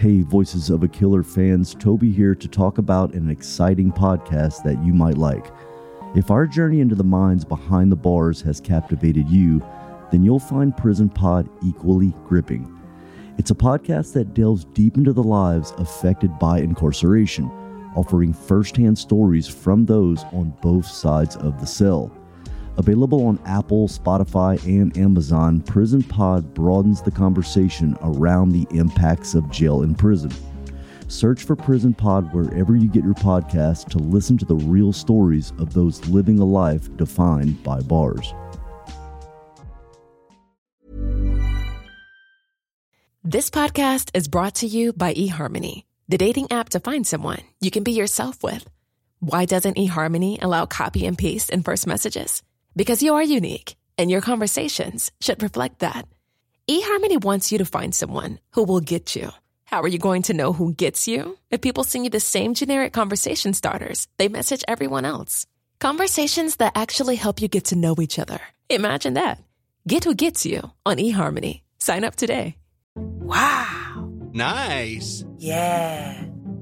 Hey, Voices of a Killer fans, Toby here to talk about an exciting podcast that you might like. If our journey into the minds behind the bars has captivated you, then you'll find Prison Pod equally gripping. It's a podcast that delves deep into the lives affected by incarceration, offering firsthand stories from those on both sides of the cell. Available on Apple, Spotify, and Amazon, Prison Pod broadens the conversation around the impacts of jail and prison. Search for Prison Pod wherever you get your podcast to listen to the real stories of those living a life defined by bars. This podcast is brought to you by eHarmony, the dating app to find someone you can be yourself with. Why doesn't eHarmony allow copy and paste in first messages? Because you are unique, and your conversations should reflect that. eHarmony wants you to find someone who will get you. How are you going to know who gets you? If people send you the same generic conversation starters, they message everyone else. Conversations that actually help you get to know each other. Imagine that. Get who gets you on eHarmony. Sign up today. Wow. Nice. Yeah.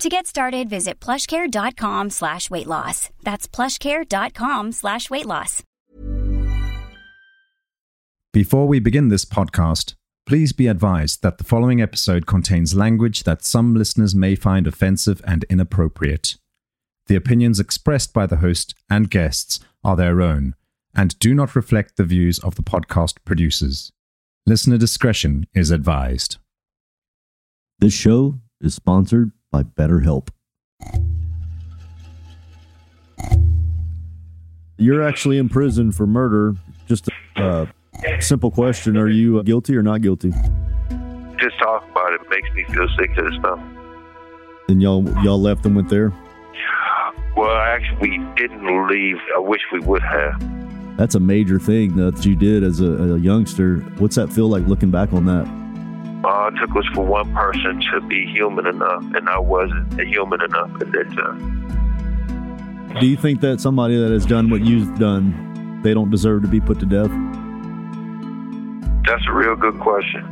To get started, visit plushcare.com slash weight loss. That's plushcare.com slash weight loss. Before we begin this podcast, please be advised that the following episode contains language that some listeners may find offensive and inappropriate. The opinions expressed by the host and guests are their own and do not reflect the views of the podcast producers. Listener discretion is advised. This show is sponsored by BetterHelp. You're actually in prison for murder. Just a uh, simple question: Are you guilty or not guilty? Just talk about it makes me feel sick to the stomach. And y'all y'all left and went there. Well, actually, we didn't leave. I wish we would have. That's a major thing that you did as a, a youngster. What's that feel like looking back on that? All it took was for one person to be human enough, and I wasn't human enough at that time. Do you think that somebody that has done what you've done, they don't deserve to be put to death? That's a real good question.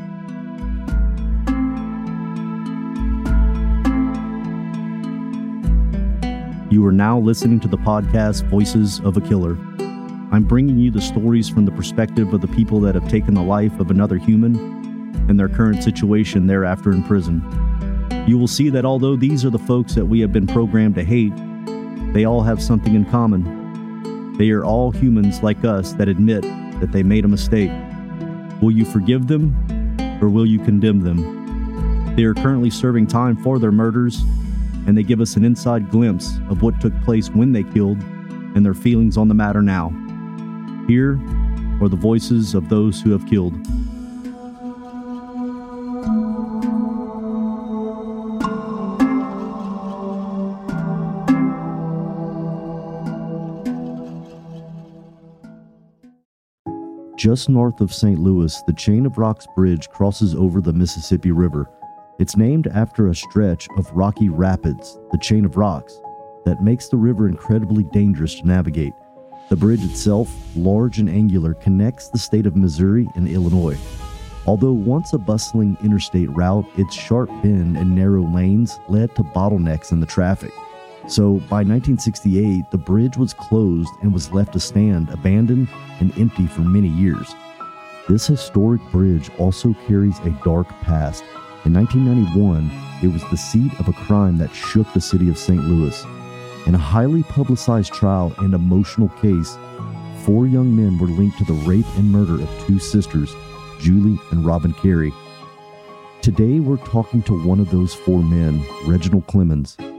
You are now listening to the podcast Voices of a Killer. I'm bringing you the stories from the perspective of the people that have taken the life of another human and their current situation thereafter in prison. You will see that although these are the folks that we have been programmed to hate, they all have something in common. They are all humans like us that admit that they made a mistake. Will you forgive them or will you condemn them? They are currently serving time for their murders, and they give us an inside glimpse of what took place when they killed and their feelings on the matter now. Here are the voices of those who have killed. Just north of St. Louis, the Chain of Rocks Bridge crosses over the Mississippi River. It's named after a stretch of rocky rapids, the Chain of Rocks, that makes the river incredibly dangerous to navigate. The bridge itself, large and angular, connects the state of Missouri and Illinois. Although once a bustling interstate route, its sharp bend and narrow lanes led to bottlenecks in the traffic. So by 1968, the bridge was closed and was left to stand, abandoned and empty for many years. This historic bridge also carries a dark past. In 1991, it was the seat of a crime that shook the city of St. Louis. In a highly publicized trial and emotional case, four young men were linked to the rape and murder of two sisters, Julie and Robin Kerry. Today, we're talking to one of those four men, Reginald Clemons.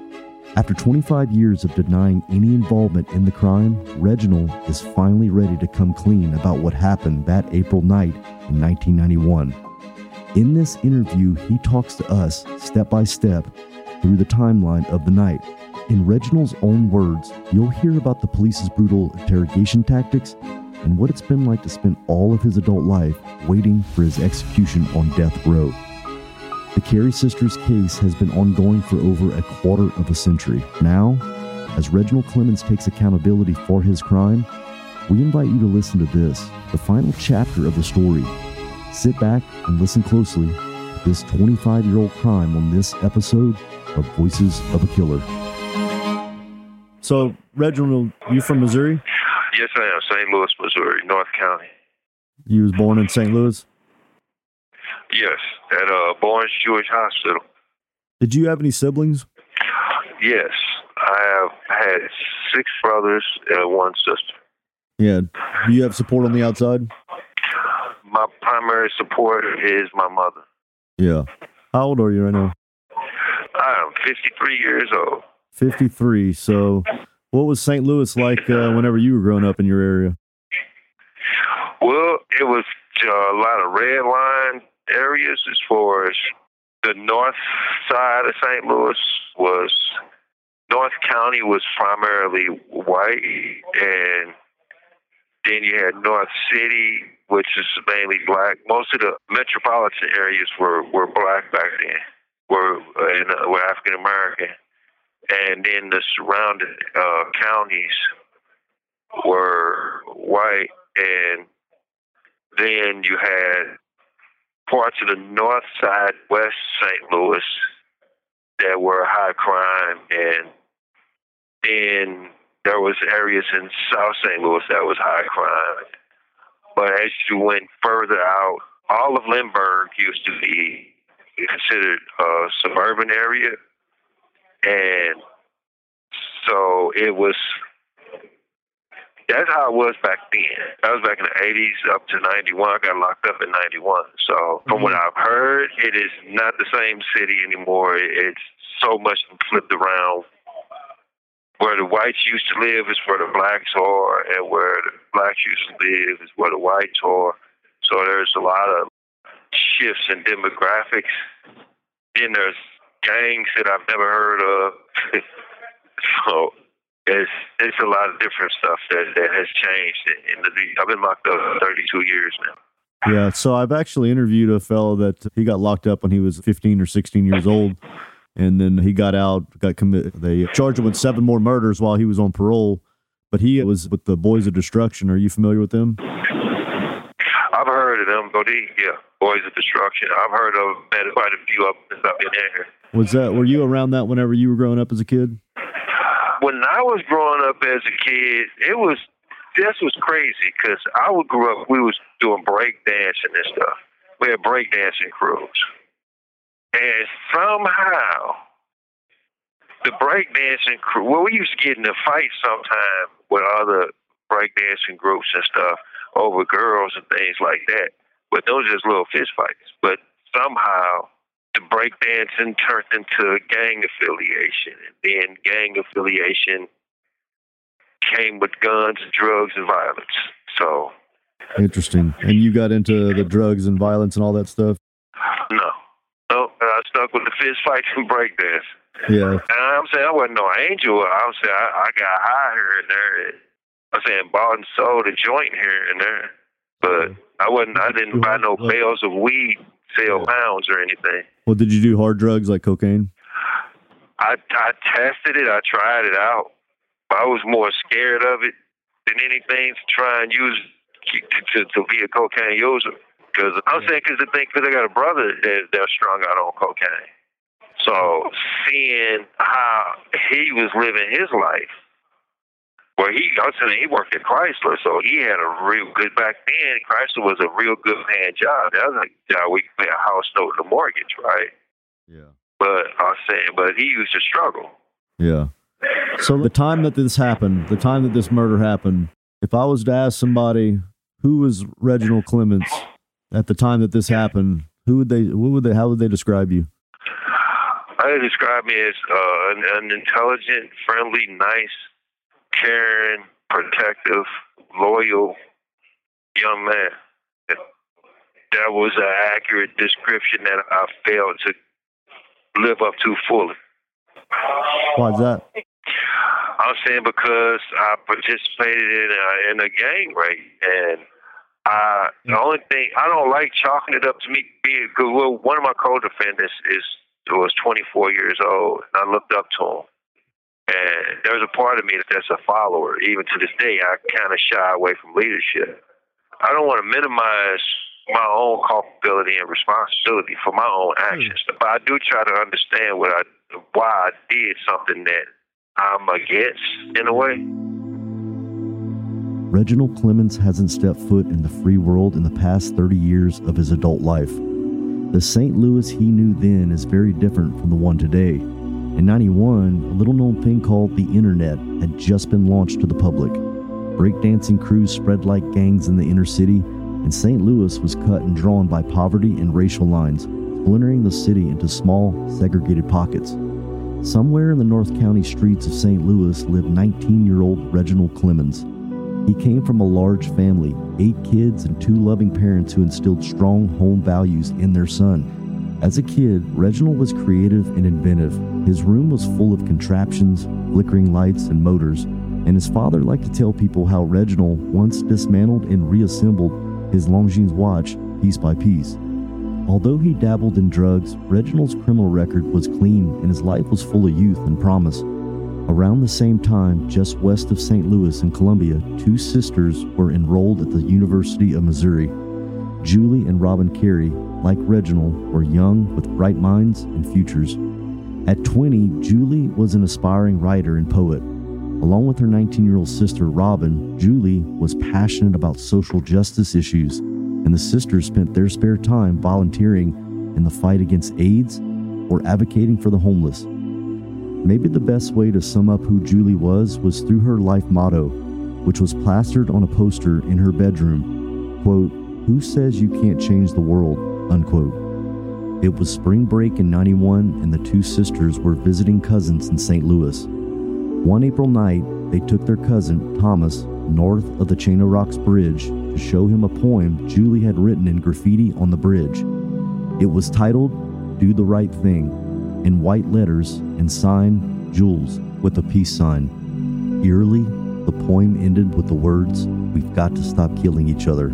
After 25 years of denying any involvement in the crime, Reginald is finally ready to come clean about what happened that April night in 1991. In this interview, he talks to us step by step through the timeline of the night. In Reginald's own words, you'll hear about the police's brutal interrogation tactics and what it's been like to spend all of his adult life waiting for his execution on death row. The Kerry sisters case has been ongoing for over a quarter of a century. Now, as Reginald Clemons takes accountability for his crime, we invite you to listen to this, the final chapter of the story. Sit back and listen closely to this 25 year old crime on this episode of Voices of a Killer. So, Reginald, you from Missouri? Yes, I am. St. Louis, Missouri, North County. You was born in St. Louis? Yes, at uh, Barnes Jewish Hospital. Did you have any siblings? Yes, I have had six brothers and one sister. Yeah. Do you have support on the outside? My primary support is my mother. Yeah. How old are you right now? I am 53 years old. 53. So, what was St. Louis like uh, whenever you were growing up in your area? Well, it was uh, a lot of red line areas as far as the north side of St. Louis was North County was primarily white, and then you had North City, which is mainly black. Most of the metropolitan areas were were black back then, were and uh, were African American, and then the surrounding uh, counties were white, and then you had parts of the north side, west St. Louis, that were high crime, and then there was areas in South St. Louis that was high crime. But as you went further out, all of Lindbergh used to be considered a suburban area, and so it was that's how it was back then. That was back in the 80s up to 91. I got locked up in 91. So from what mm-hmm. I've heard, it is not the same city anymore. It's so much flipped around. Where the whites used to live is where the blacks are, and where the blacks used to live is where the whites are. So there's a lot of shifts in demographics. Then there's gangs that I've never heard of. so it's it's a lot of different stuff that, that has changed. In the, I've been locked up for 32 years now. Yeah, so I've actually interviewed a fellow that he got locked up when he was 15 or 16 years old, and then he got out, got committed. They charged him with seven more murders while he was on parole, but he was with the Boys of Destruction. Are you familiar with them? I've heard of them, but yeah, Boys of Destruction. I've heard of met quite a few of them since I've been in here. Was that were you around that whenever you were growing up as a kid? When I was growing up as a kid, it was this was crazy because I would grow up. We was doing break dancing and stuff. We had break dancing crews, and somehow the break dancing crew. Well, we used to get in a fight sometime with other break dancing groups and stuff over girls and things like that. But those are just little fist fights. But somehow breakdancing turned into gang affiliation, and then gang affiliation came with guns, drugs, and violence. So interesting. And you got into the drugs and violence and all that stuff. No, no, I stuck with the fist fights and breakdance. Yeah, and I'm saying I wasn't no angel. I'm saying I, I got high here and there. I'm saying bought and sold a joint here and there, but I wasn't. I didn't buy no bales of weed sell pounds or anything. Well, did you do hard drugs like cocaine? I I tested it. I tried it out. I was more scared of it than anything to try and use to to, to be a cocaine user. Because I'm saying because the thing because I got a brother that that's strung out on cocaine. So seeing how he was living his life well, he I was saying he worked at Chrysler, so he had a real good back then. Chrysler was a real good paying job. That was a job we could pay a house note and a mortgage, right? Yeah. But I was saying, but he used to struggle. Yeah. So the time that this happened, the time that this murder happened, If I was to ask somebody who was Reginald Clemons at the time that this happened, who would they? What would they? How would they describe you? I would describe me as uh, an, an intelligent, friendly, nice, caring, protective, loyal young man. That was an accurate description that I failed to live up to fully. Why is that? I'm saying because I participated in a, in a gang rape, and I, the only thing I don't like chalking it up to me being because well, one of my co-defendants is was 24 years old, and I looked up to him. And there's a part of me that's a follower. Even to this day, I kind of shy away from leadership. I don't want to minimize my own culpability and responsibility for my own hmm. actions, but I do try to understand what I, why I did something that I'm against in a way. Reginald Clemons hasn't stepped foot in the free world in the past 30 years of his adult life. The St. Louis he knew then is very different from the one today. In 91, a little known thing called the Internet had just been launched to the public. Breakdancing crews spread like gangs in the inner city, and St. Louis was cut and drawn by poverty and racial lines, splintering the city into small, segregated pockets. Somewhere in the North County streets of St. Louis lived 19 year old Reginald Clemons. He came from a large family, eight kids, and two loving parents who instilled strong home values in their son. As a kid, Reginald was creative and inventive. His room was full of contraptions, flickering lights, and motors, and his father liked to tell people how Reginald once dismantled and reassembled his Longines watch piece by piece. Although he dabbled in drugs, Reginald's criminal record was clean and his life was full of youth and promise. Around the same time, just west of St. Louis in Columbia, two sisters were enrolled at the University of Missouri. Julie and Robin Kerry, like Reginald, were young with bright minds and futures. At 20, Julie was an aspiring writer and poet. Along with her 19 year old sister, Robin, Julie was passionate about social justice issues, and the sisters spent their spare time volunteering in the fight against AIDS or advocating for the homeless. Maybe the best way to sum up who Julie was was through her life motto, which was plastered on a poster in her bedroom. Quote, Who says you can't change the world? Unquote. It was spring break in 91, and the two sisters were visiting cousins in St. Louis. One April night, they took their cousin, Thomas, north of the Chain of Rocks Bridge to show him a poem Julie had written in graffiti on the bridge. It was titled Do the Right Thing in white letters and signed Jules with a peace sign. Eerily, the poem ended with the words, We've got to stop killing each other.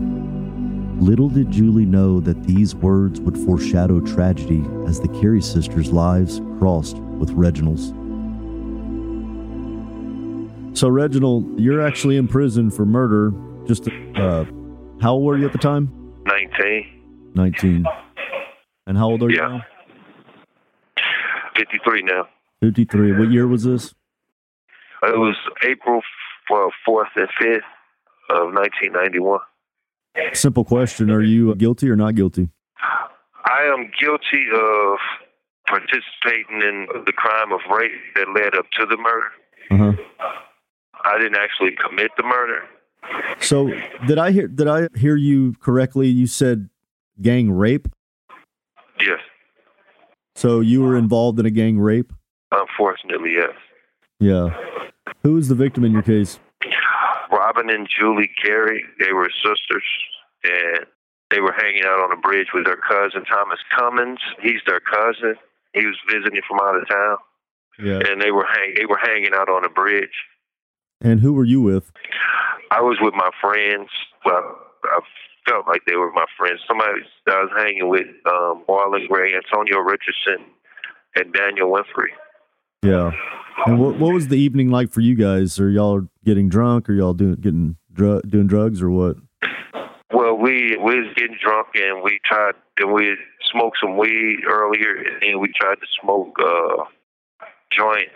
Little did Julie know that these words would foreshadow tragedy as the Kerry sisters' lives crossed with Reginald's. So, Reginald, you're actually in prison for murder. Just uh, how old were you at the time? 19. 19. And how old are you Yeah. now? 53 now. 53. What year was this? It was April 4th and 5th of 1991. Simple question. Are you guilty or not guilty? I am guilty of participating in the crime of rape that led up to the murder. Uh huh. I didn't actually commit the murder. So, did I hear did I hear you correctly? You said gang rape. Yes, So you were involved in a gang rape? unfortunately, yes. Yeah. Who was the victim in your case? Robin and Julie Kerry, they were sisters, and they were hanging out on a bridge with their cousin Thomas Cummins. He's their cousin. He was visiting from out of town, Yeah. and they were hang- they were hanging out on a bridge. And who were you with? I was with my friends. Well, I felt like they were my friends. Somebody I was hanging with um, Marlon Gray, Antonio Richardson, and Daniel Winfrey. Yeah. And what what was the evening like for you guys? Are y'all getting drunk? Or y'all doing getting dr- doing drugs or what? Well, we we was getting drunk and we tried and we smoked some weed earlier and we tried to smoke uh joint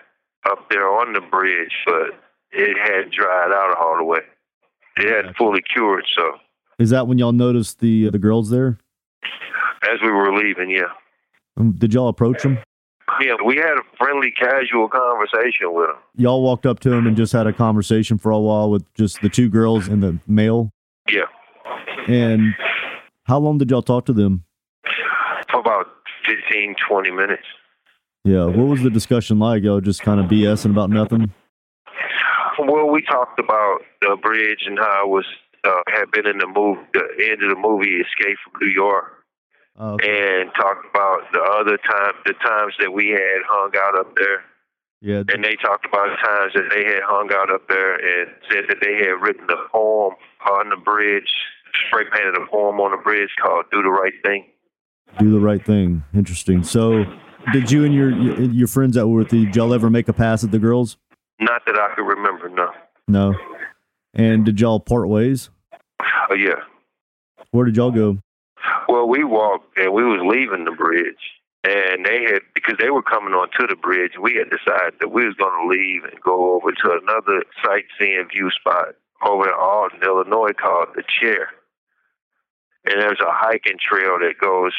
up there on the bridge, but it had dried out all the way. It hadn't fully cured, so Is that when y'all noticed the the girls there? as we were leaving, yeah. Um, did y'all approach them? Yeah, we had a friendly, casual conversation with him. Y'all walked up to him and just had a conversation for a while with just the two girls and the male. Yeah, And how long did y'all talk to them? for about 15, 20 minutes. Yeah. What was the discussion like? Y'all just kind of BSing about nothing? Well, we talked about the bridge and how it was uh, had been in the movie, the end of the movie Escape from New York, Uh, and talked about the other time, the times that we had hung out up there. yeah. And they talked about the times that they had hung out up there and said that they had written a poem on the bridge, spray painted a poem on the bridge called "Do the Right Thing." Do the right thing. Interesting. So, did you and your your friends that were with you, did y'all ever make a pass at the girls? Not that I could remember, no. No. And did y'all part ways? Oh yeah. Where did y'all go? We walked and we was leaving the bridge, and they had because they were coming onto the bridge. We had decided that we was going to leave and go over to another sightseeing view spot over in Alton, Illinois, called the Chair. And there's a hiking trail that goes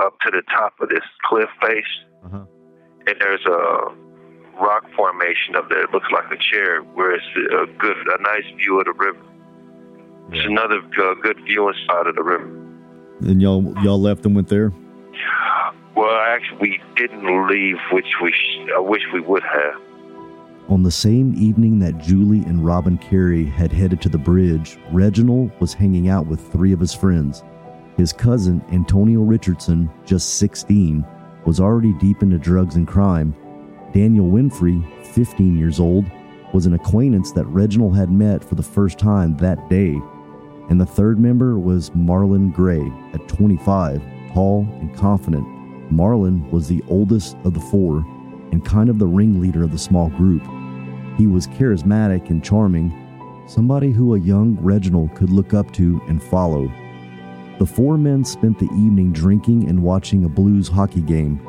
up to the top of this cliff face, Uh-huh. and there's a rock formation up there. It looks like a chair, where it's a good, a nice view of the river. It's another uh, good viewing spot of the river. And y'all y'all left and went there. Well, actually, we didn't leave, which we sh- I wish we would have. On the same evening that Julie and Robin Kerry had headed to the bridge, Reginald was hanging out with three of his friends. His cousin, Antonio Richardson, just 16, was already deep into drugs and crime. Daniel Winfrey, 15 years old, was an acquaintance that Reginald had met for the first time that day. And the third member was Marlon Gray, at 25, tall and confident. Marlon was the oldest of the four and kind of the ringleader of the small group. He was charismatic and charming, somebody who a young Reginald could look up to and follow. The four men spent the evening drinking and watching a Blues hockey game.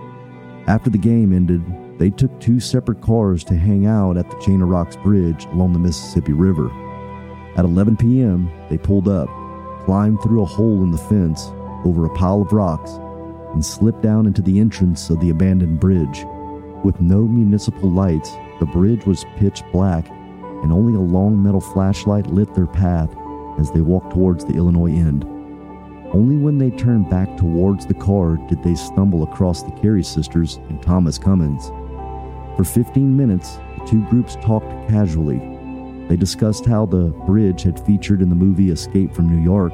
After the game ended, they took two separate cars to hang out at the Chain of Rocks Bridge along the Mississippi River. At 11 p.m., they pulled up, climbed through a hole in the fence over a pile of rocks, and slipped down into the entrance of the abandoned bridge. With no municipal lights, the bridge was pitch black, and only a long metal flashlight lit their path as they walked towards the Illinois end. Only when they turned back towards the car did they stumble across the Kerry sisters and Thomas Cummins. For 15 minutes, the two groups talked casually. They discussed how the bridge had featured in the movie Escape from New York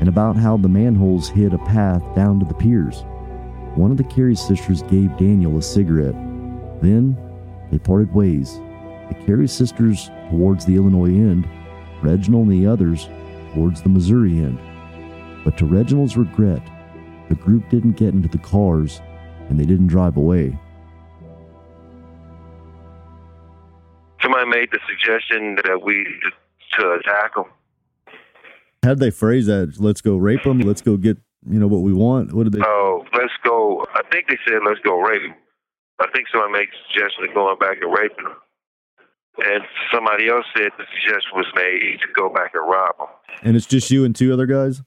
and about how the manholes hid a path down to the piers. One of the Kerry sisters gave Daniel a cigarette. Then they parted ways. The Kerry sisters towards the Illinois end, Reginald and the others towards the Missouri end. But to Reginald's regret, the group didn't get into the cars and they didn't drive away. Made the suggestion that we to attack them. How did they phrase that? Let's go rape them. Let's go get you know what we want. What did they? Oh, let's go. I think they said let's go rape them. I think somebody made the suggestion of going back and raping them. And somebody else said the suggestion was made to go back and rob them. And it's just you and two other guys.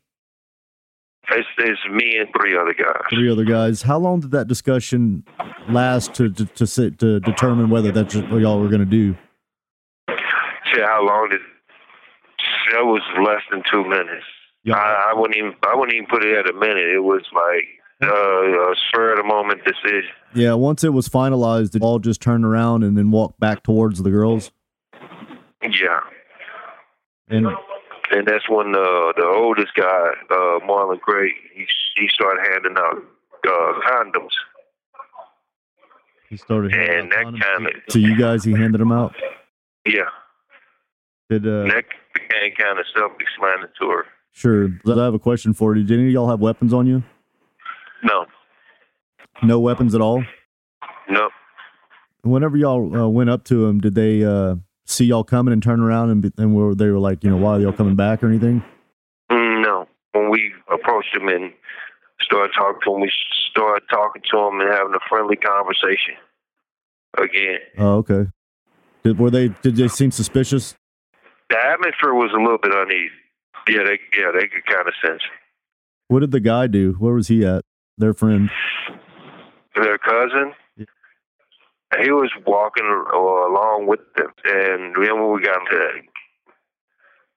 It's, it's me and three other guys. Three other guys. How long did that discussion last to to to, sit, to determine whether that's what y'all were going to do? How long did? That was less than two minutes. Y'all, I, I wouldn't even. I wouldn't even put it at a minute. It was like uh, a spur of the moment decision. yeah. Once it was finalized, did all just turned around and then walked back towards the girls? Yeah. And And that's when the the oldest guy, uh, Marlon Gray, he he started handing out uh, condoms, he started. handing and out that condoms. kind of To you guys, he handed them out. yeah, Did uh, that became kind of self-explanatory. sure. I have a question for you. Did any of y'all have weapons on you? No, No weapons at all. no, Whenever y'all uh, went up to him, did they uh, see y'all coming and turn around and, be, and were they were like, you know, why are y'all coming back or anything? Mm, no. When we approached him and started talking to him, we started talking to him and having a friendly conversation again. Oh, okay. Did were they? Did they seem suspicious? The atmosphere was a little bit uneasy. Yeah, they yeah they could kind of sense it. What did the guy do? Where was he at? Their friend. their cousin. Yeah. he was walking uh, along with them, and then when we got to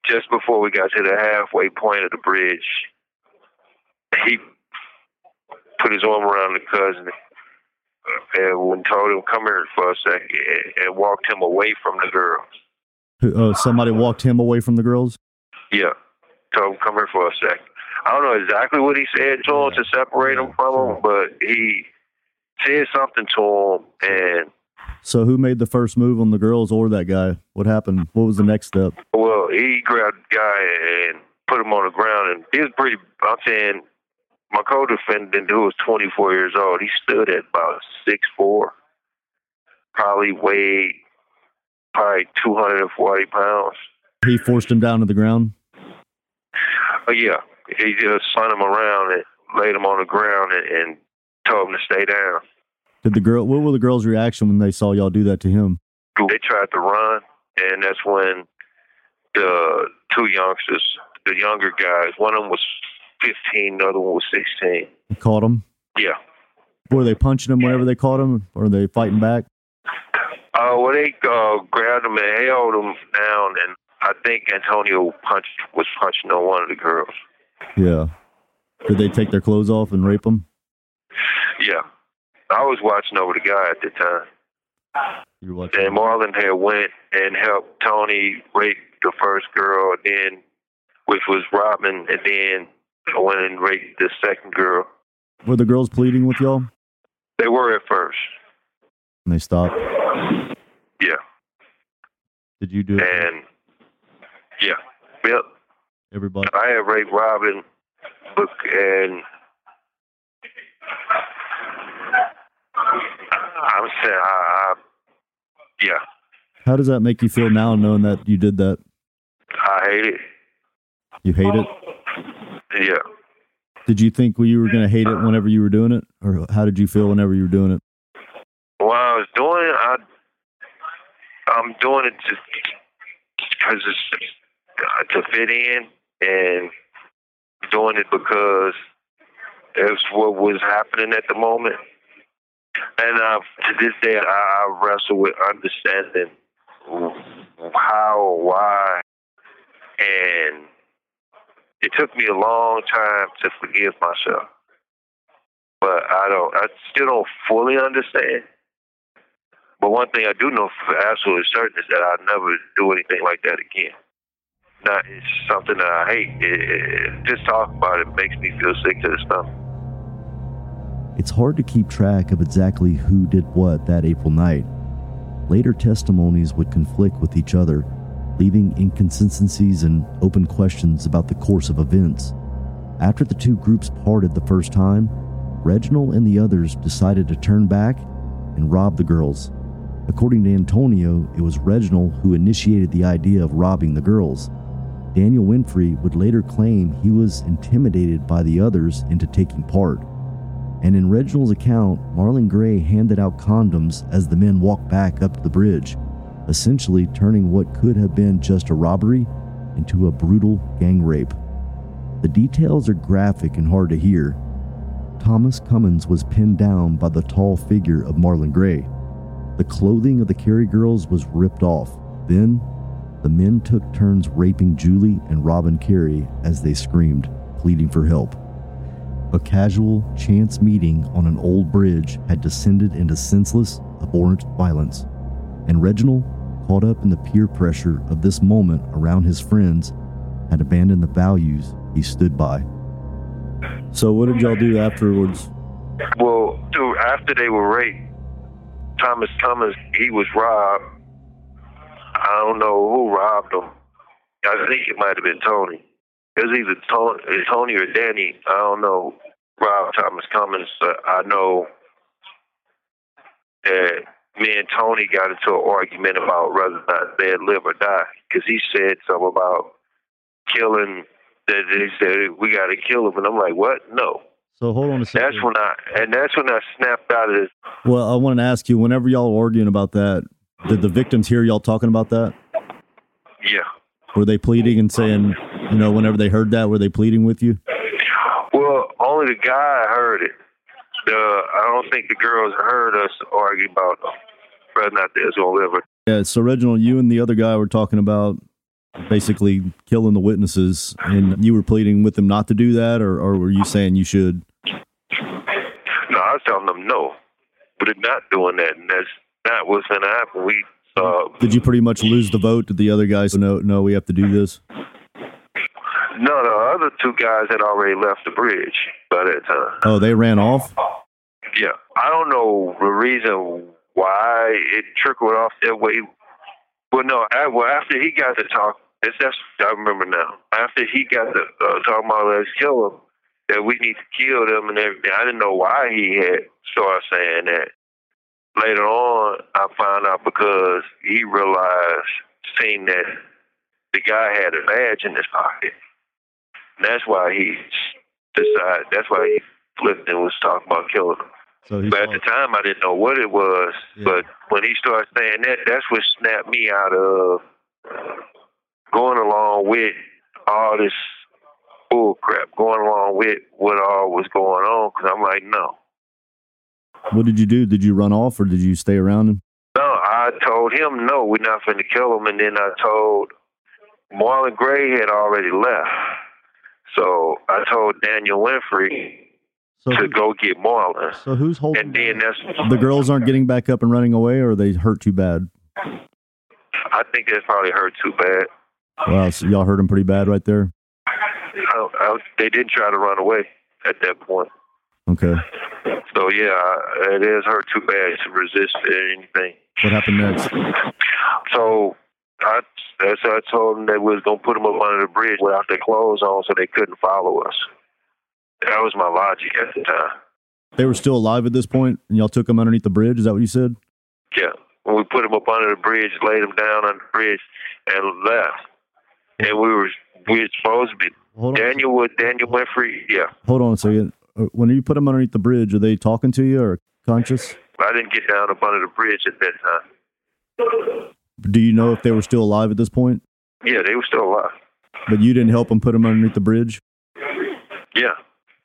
just before we got to the halfway point of the bridge, he put his arm around the cousin and told him, "Come here for a second, and walked him away from the Uh, somebody walked him away from the girls. Yeah, told him, "Come here for a sec. I don't know exactly what he said to him to separate him from him, but he said something to him, and So who made the first move on the girls or that guy? What happened? What was the next step? well, he grabbed the guy and put him on the ground, and he was pretty. I'm saying, my co-defendant, who was 24 years old, he stood at about six four, probably weighed probably 240 pounds. He forced him down to the ground. Oh yeah, he just spun him around and laid him on the ground and, and told him to stay down. Did the girl? What were the girls' reaction when they saw y'all do that to him? They tried to run, and that's when the two youngsters, the younger guys, one of them was 15, the other one was 16. Caught him. Yeah. Were they punching him whenever they caught him, or were they fighting back? Uh, well, they uh, grabbed him and held him down, and I think Antonio punched was punching on one of the girls. Yeah. Did they take their clothes off and rape them? Yeah. I was watching over the guy at the time. You watching. And Marlon had went and helped Tony rape the first girl, then which was Robin, and then went and raped the second girl. Were the girls pleading with y'all? They were at first. And they stopped. Yeah. Did you do it? And yeah. Yep. Everybody. I had raped Robin book and I'm saying I, I yeah. How does that make you feel now, knowing that you did that? I hate it. You hate it. Yeah. Did you think you were going to hate it whenever you were doing it, or how did you feel whenever you were doing it? What I was doing, it, I I'm doing it just because it's uh, to fit in, and doing it because it's what was happening at the moment. And uh, to this day, I, wrestle with understanding how, why, and it took me a long time to forgive myself. But I don't, I still don't fully understand. But one thing I do know for absolutely certain is that I'll never do anything like that again. Now, it's something that I hate. It, it, just talking about it makes me feel sick to the stomach. It's hard to keep track of exactly who did what that April night. Later testimonies would conflict with each other, leaving inconsistencies and open questions about the course of events. After the two groups parted the first time, Reginald and the others decided to turn back and rob the girls. According to Antonio, it was Reginald who initiated the idea of robbing the girls. Daniel Winfrey would later claim he was intimidated by the others into taking part. And in Reginald's account, Marlon Gray handed out condoms as the men walked back up the bridge, essentially turning what could have been just a robbery into a brutal gang rape. The details are graphic and hard to hear. Thomas Cummins was pinned down by the tall figure of Marlon Gray. The clothing of the Kerry girls was ripped off. Then, the men took turns raping Julie and Robin Kerry as they screamed, pleading for help. A casual, chance meeting on an old bridge had descended into senseless, abhorrent violence, and Reginald, caught up in the peer pressure of this moment around his friends, had abandoned the values he stood by. So, what did y'all do afterwards? Well, dude, after they were raped, Thomas Thomas, he was robbed. I don't know who robbed him. I think it might have been Tony. It was either Tony, Tony or Danny. I don't know. Rob Thomas Cummins. But I know that me and Tony got into an argument about whether or not they'd live or die because he said something about killing. That they said we got to kill him, and I'm like, what? No. So, hold on a second. That's when I and that's when I snapped out of this. Well, I wanted to ask you whenever y'all were arguing about that, did the victims hear y'all talking about that? Yeah. Were they pleading and saying, you know, whenever they heard that, were they pleading with you? Well, only the guy heard it. The I don't think the girls heard us argue about rather not there's gonna live. Yeah, so Reginald, you and the other guy were talking about basically killing the witnesses, and you were pleading with them not to do that, or, or were you saying you should? No, I was telling them no, but they're not doing that, and that's not what's gonna happen. We uh, Did you pretty much lose the vote? Did the other guys know? No, we have to do this. no, the other two guys had already left the bridge by that time. Oh, they ran off. Yeah, I don't know the reason why it trickled off that way. Well, no, I, well after he got to talk, that's, that's I remember now. After he got to uh, talking about let's kill him, that we need to kill them and everything. I didn't know why he had started saying that. Later on, I found out because he realized, seeing that the guy had a badge in his pocket. And that's why he decided. That's why he flipped and was talking about killing him. So But at the time, I didn't know what it was. Yeah. But when he started saying that, that's what snapped me out of going along with all this bull crap, going along with what all was going on. Because I'm like, no. What did you do? Did you run off, or did you stay around him? No, I told him, no, we're not finna kill him. And then I told Marlon Gray had already left. So I told Daniel Winfrey So, to go get Marlon. so who's holding? And then that's, the girls aren't getting back up and running away, or they hurt too bad? I think that's probably hurt too bad. Wow, so y'all hurt them pretty bad right there. I, I, they didn't try to run away at that point. Okay, So yeah, it is hurt too bad to resist anything. what happened next? So I, that's I told them that we was gonna put them up under the bridge without their clothes on, so they couldn't follow us. That was my logic at the time. They were still alive at this point, and y'all took them underneath the bridge. Is that what you said? Yeah, when we put them up under the bridge, laid them down on the bridge, and left. And we were we were supposed to be Hold on. Daniel with Daniel Winfrey. Yeah, Hold on a second. Uh, When you put them underneath the bridge, are they talking to you or conscious? I didn't get down up under the bridge at that time. Do you know if they were still alive at this point? Yeah, they were still alive. But you didn't help them put them underneath the bridge. Yeah.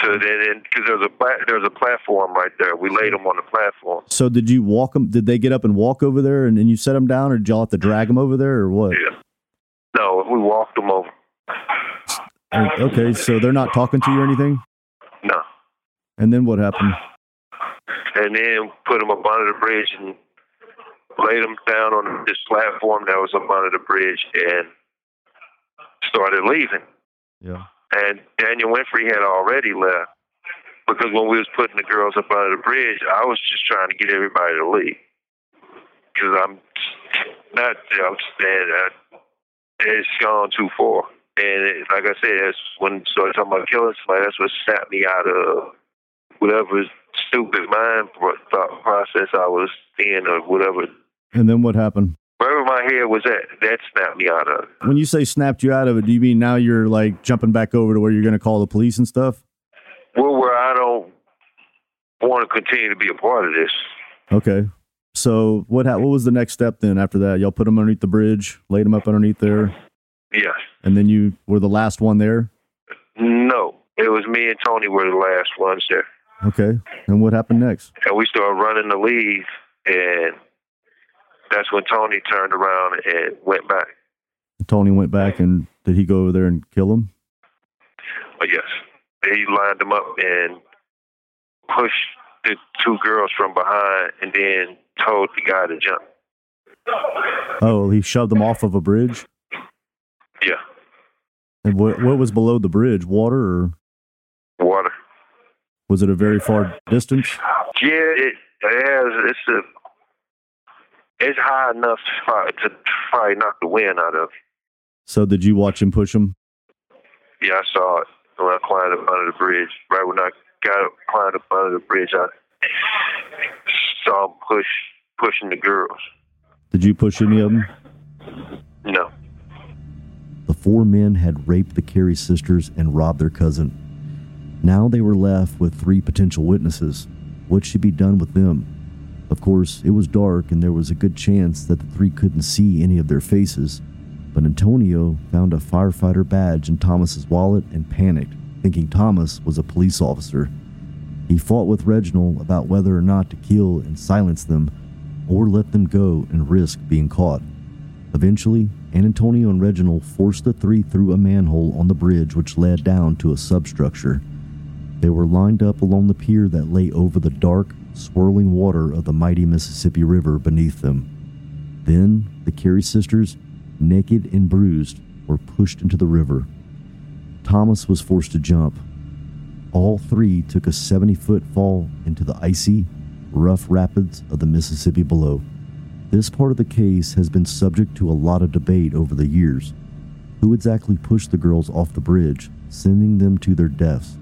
So then, because there's a pla- there's a platform right there. We laid them on the platform. So did you walk them? Did they get up and walk over there, and, and you set them down, or did y'all have to drag them over there, or what? Yeah. No, we walked them over. Okay, so they're not talking to you or anything. No, And then what happened? and then put them up under the bridge and laid them down on this platform that was up under the bridge and started leaving. Yeah. And Daniel Winfrey had already left because when we was putting the girls up under the bridge, I was just trying to get everybody to leave because I'm not. I'm saying it's gone too far. And it, like I said, that's when started talking about killing somebody. That's what snapped me out of whatever stupid mind thought process I was in, or whatever. And then what happened? Wherever my head was at, that snapped me out of it. When you say snapped you out of it, do you mean now you're like jumping back over to where you're going to call the police and stuff? Well, where I don't want to continue to be a part of this. Okay. So what ha- what was the next step then after that? Y'all put them underneath the bridge, laid them up underneath there, Yes. and then you were the last one there. No. It was me and Tony were the last ones there. Okay. And what happened next? And we started running to leave, and that's when Tony turned around and went back. Tony went back and did he go over there and kill him? But yes, he lined them up and pushed the two girls from behind, and then told the guy to jump. Oh, he shoved them off of a bridge. Yeah, And what what was below the bridge? Water or water. was it a very far distance? Yeah, it, it has. It's a. It's high enough to probably, to knock the wind out of. So did you watch him push him? Yeah, I saw it when I climbed up under the bridge. Right when I got up, climbed up under the bridge, I saw him push pushing the girls. Did you push any of them? No. The four men had raped the Kerry sisters and robbed their cousin. Now they were left with three potential witnesses. What should be done with them? Of course, it was dark and there was a good chance that the three couldn't see any of their faces. But Antonio found a firefighter badge in Thomas's wallet and panicked, thinking Thomas was a police officer. He fought with Reginald about whether or not to kill and silence them, or let them go and risk being caught. Eventually, Antonio and Reginald forced the three through a manhole on the bridge which led down to a substructure. They were lined up along the pier that lay over the dark, swirling water of the mighty Mississippi River beneath them. Then, the Kerry sisters, naked and bruised, were pushed into the river. Thomas was forced to jump. All three took a 70 foot fall into the icy, rough rapids of the Mississippi below. This part of the case has been subject to a lot of debate over the years. Who exactly pushed the girls off the bridge, sending them to their deaths?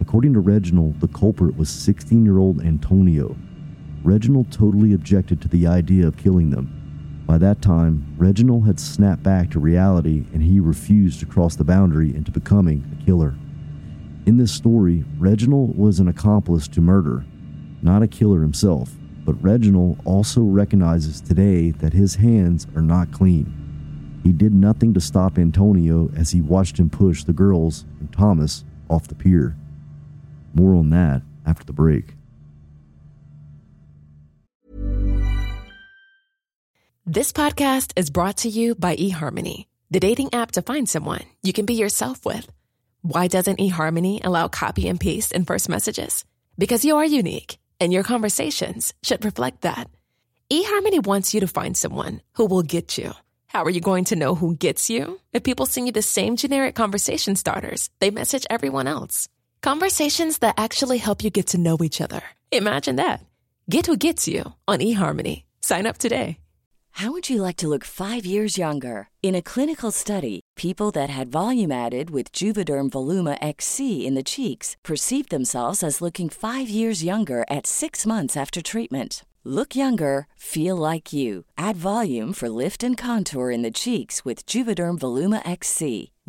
According to Reginald, the culprit was 16 year old Antonio. Reginald totally objected to the idea of killing them. By that time, Reginald had snapped back to reality and he refused to cross the boundary into becoming a killer. In this story, Reginald was an accomplice to murder, not a killer himself, but Reginald also recognizes today that his hands are not clean. He did nothing to stop Antonio as he watched him push the girls and Thomas off the pier. More on that after the break. This podcast is brought to you by eHarmony, the dating app to find someone you can be yourself with. Why doesn't eHarmony allow copy and paste in first messages? Because you are unique, and your conversations should reflect that. eHarmony wants you to find someone who will get you. How are you going to know who gets you? If people send you the same generic conversation starters, they message everyone else. Conversations that actually help you get to know each other. Imagine that. Get who gets you on eHarmony. Sign up today. How would you like to look five years younger? In a clinical study, people that had volume added with Juvederm Voluma XC in the cheeks perceived themselves as looking five years younger at six months after treatment. Look younger, feel like you. Add volume for lift and contour in the cheeks with Juvederm Voluma XC.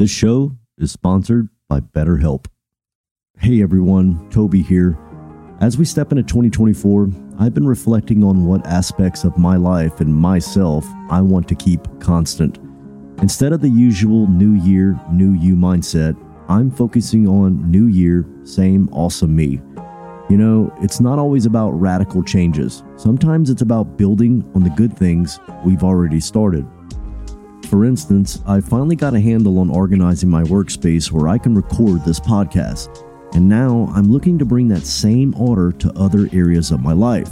This show is sponsored by BetterHelp. Hey everyone, Toby here. As we step into 2024, I've been reflecting on what aspects of my life and myself I want to keep constant. Instead of the usual new year, new you mindset, I'm focusing on new year, same awesome me. You know, it's not always about radical changes. Sometimes it's about building on the good things we've already started. For instance, I finally got a handle on organizing my workspace where I can record this podcast. And now I'm looking to bring that same order to other areas of my life.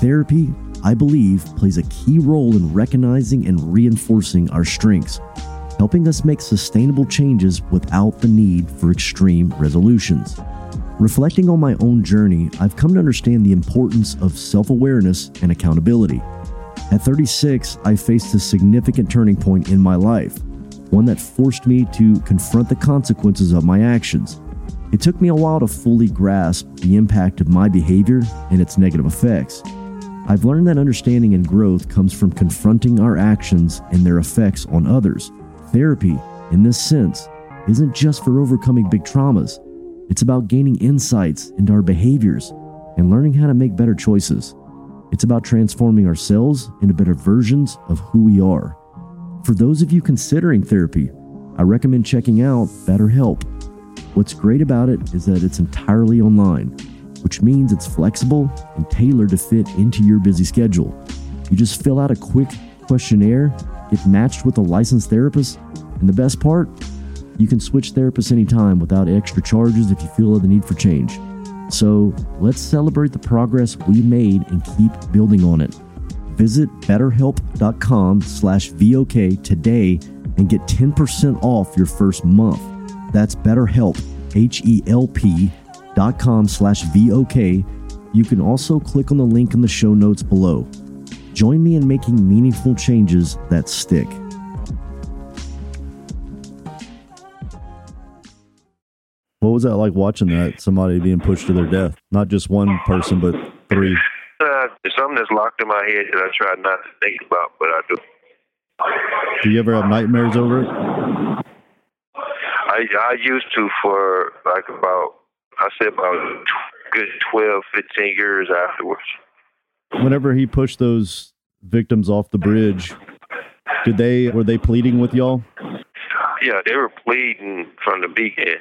Therapy, I believe, plays a key role in recognizing and reinforcing our strengths, helping us make sustainable changes without the need for extreme resolutions. Reflecting on my own journey, I've come to understand the importance of self awareness and accountability. At 36, I faced a significant turning point in my life, one that forced me to confront the consequences of my actions. It took me a while to fully grasp the impact of my behavior and its negative effects. I've learned that understanding and growth comes from confronting our actions and their effects on others. Therapy, in this sense, isn't just for overcoming big traumas, it's about gaining insights into our behaviors and learning how to make better choices. It's about transforming ourselves into better versions of who we are. For those of you considering therapy, I recommend checking out BetterHelp. What's great about it is that it's entirely online, which means it's flexible and tailored to fit into your busy schedule. You just fill out a quick questionnaire, get matched with a licensed therapist, and the best part, you can switch therapists anytime without extra charges if you feel the need for change. So let's celebrate the progress we made and keep building on it. Visit betterhelp.com slash VOK today and get 10% off your first month. That's betterhelp, H-E-L-P dot com slash VOK. You can also click on the link in the show notes below. Join me in making meaningful changes that stick. What was that like watching that? Somebody being pushed to their death? Not just one person, but three. Uh, it's something that's locked in my head that I try not to think about, but I do. Do you ever have nightmares over it? I I used to for like about I said about good 12, 15 years afterwards. Whenever he pushed those victims off the bridge, did they were they pleading with y'all? Yeah, they were pleading from the beginning.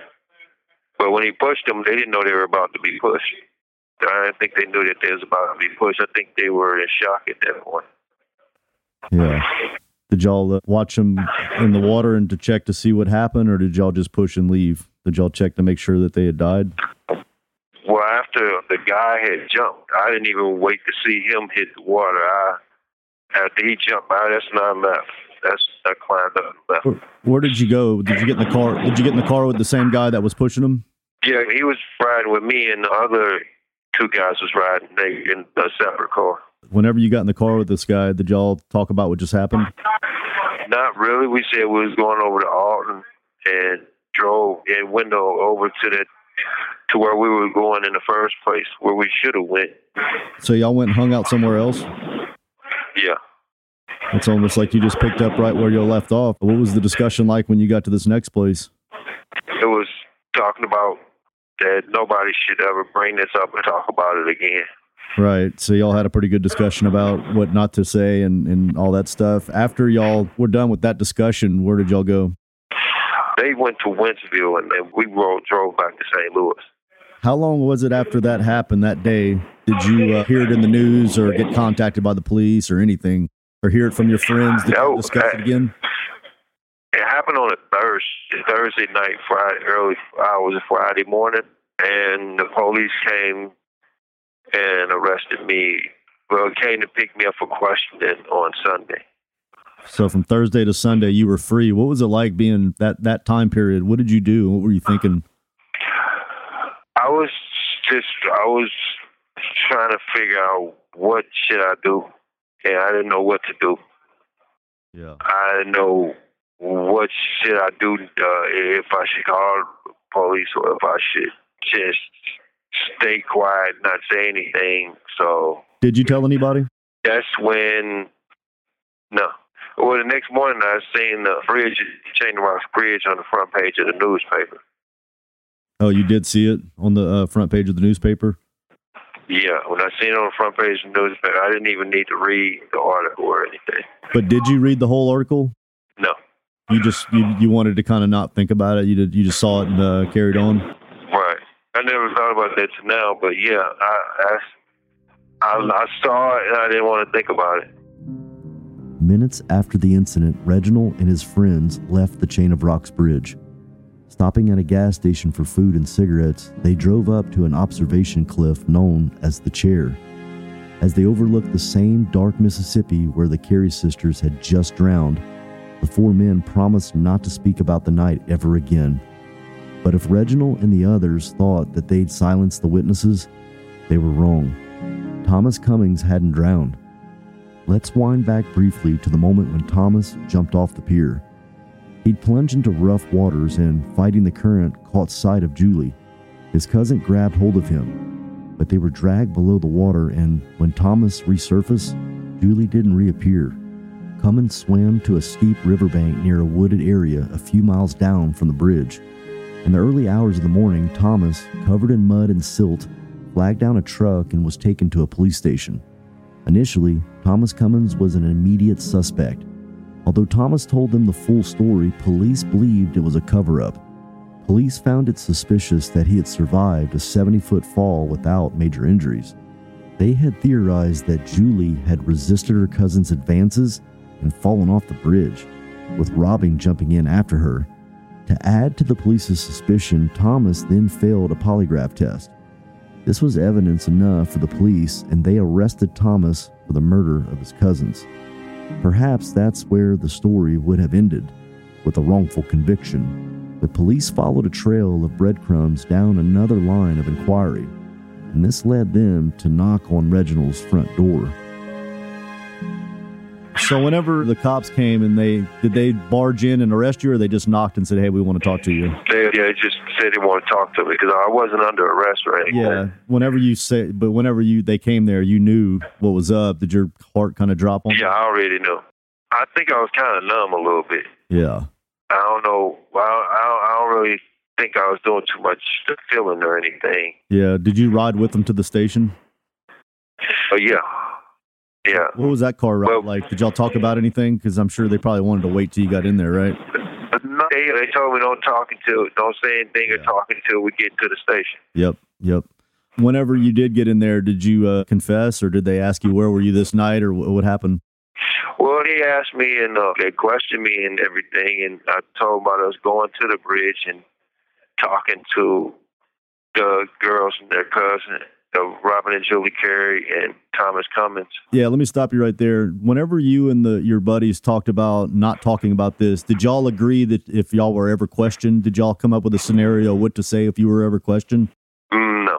But when he pushed them, they didn't know they were about to be pushed. I don't think they knew that they was about to be pushed. I think they were in shock at that point. Yeah. Did y'all uh, watch them in the water and to check to see what happened, or did y'all just push and leave? Did y'all check to make sure that they had died? Well, after the guy had jumped, I didn't even wait to see him hit the water. I after he jumped out, that's when I left. That's I climbed up left. Where, where did you go? Did you get in the car? Did you get in the car with the same guy that was pushing him? Yeah, he was riding with me, and the other two guys was riding they in a separate car. Whenever you got in the car with this guy, did y'all talk about what just happened? Not really. We said we was going over to Alton and drove in window over to the to where we were going in the first place, where we should have went. So y'all went and hung out somewhere else? Yeah. It's almost like you just picked up right where you left off. What was the discussion like when you got to this next place? It was talking about that nobody should ever bring this up and talk about it again. Right. So y'all had a pretty good discussion about what not to say and, and all that stuff. After y'all were done with that discussion, where did y'all go? They went to Wentzville and then we rode, drove back to St. Louis. How long was it after that happened that day? Did you uh, hear it in the news or get contacted by the police or anything? Or hear it from your friends? Did No, discuss it uh, again? It happened on a Thursday, Thursday night, Friday, early hours of Friday morning, and the police came and arrested me. Well, came to pick me up for questioning on Sunday. So from Thursday to Sunday, you were free. What was it like being that that time period? What did you do? What were you thinking? I was just, I was trying to figure out what should I do, and I didn't know what to do. Yeah. I didn't know what should I do uh, if I should call the police or if I should just stay quiet, not say anything. So Did you tell anybody? that's when no. Well, the next morning I seen the bridge, Chain of Rocks Bridge, on the front page of the newspaper. Oh, you did see it on the uh, front page of the newspaper. Yeah, when I seen it on the front page of the newspaper, I didn't even need to read the article or anything. But did you read the whole article? No. You just you, you wanted to kind of not think about it. You did you just saw it and uh, carried on. Right. I never thought about that till now, but yeah, I, I, I, I saw it and I didn't want to think about it. Minutes after the incident, Reginald and his friends left the Chain of Rocks Bridge. Stopping at a gas station for food and cigarettes, they drove up to an observation cliff known as the Chair. As they overlooked the same dark Mississippi where the Kerry sisters had just drowned, the four men promised not to speak about the night ever again. But if Reginald and the others thought that they'd silenced the witnesses, they were wrong. Thomas Cummins hadn't drowned. Let's wind back briefly to the moment when Thomas jumped off the pier. He'd plunged into rough waters and, fighting the current, caught sight of Julie. His cousin grabbed hold of him, but they were dragged below the water, and when Thomas resurfaced, Julie didn't reappear. Cummins swam to a steep riverbank near a wooded area a few miles down from the bridge. In the early hours of the morning, Thomas, covered in mud and silt, flagged down a truck and was taken to a police station. Initially, Thomas Cummins was an immediate suspect. Although Thomas told them the full story, police believed it was a cover up. Police found it suspicious that he had survived a 70 foot fall without major injuries. They had theorized that Julie had resisted her cousin's advances and fallen off the bridge, with Robin jumping in after her. To add to the police's suspicion, Thomas then failed a polygraph test. This was evidence enough for the police, and they arrested Thomas for the murder of his cousins. Perhaps that's where the story would have ended, with a wrongful conviction. The police followed a trail of breadcrumbs down another line of inquiry, and this led them to knock on Reginald's front door. So whenever the cops came and they did they barge in and arrest you, or they just knocked and said, "Hey, we want to talk to you." They, yeah, they just said they want to talk to me because I wasn't under arrest or anything. Yeah. Whenever you say, but whenever you they came there, you knew what was up. Did your heart kind of drop on? Yeah, I already knew. I think I was kind of numb a little bit. Yeah. I don't know. I don't, I don't really think I was doing too much feeling or anything. Yeah. Did you ride with them to the station? Oh yeah, yeah. What was that car ride Well- like? Did y'all talk about anything? Because I'm sure they probably wanted to wait till you got in there, right? No, they, they told me don't talk until don't say anything or Yeah. talk until we get to the station. Yep. Yep. Whenever you did get in there, did you uh, confess, or did they ask you where were you this night, or wh- what happened? Well, they asked me and uh, they questioned me and everything, and I told them about us going to the bridge and talking to the girls and their cousin, uh, Robin and Julie Kerry and Thomas Cummins. Yeah, let me stop you right there. Whenever you and the your buddies talked about not talking about this, did y'all agree that if y'all were ever questioned, did y'all come up with a scenario what to say if you were ever questioned? Mm, no,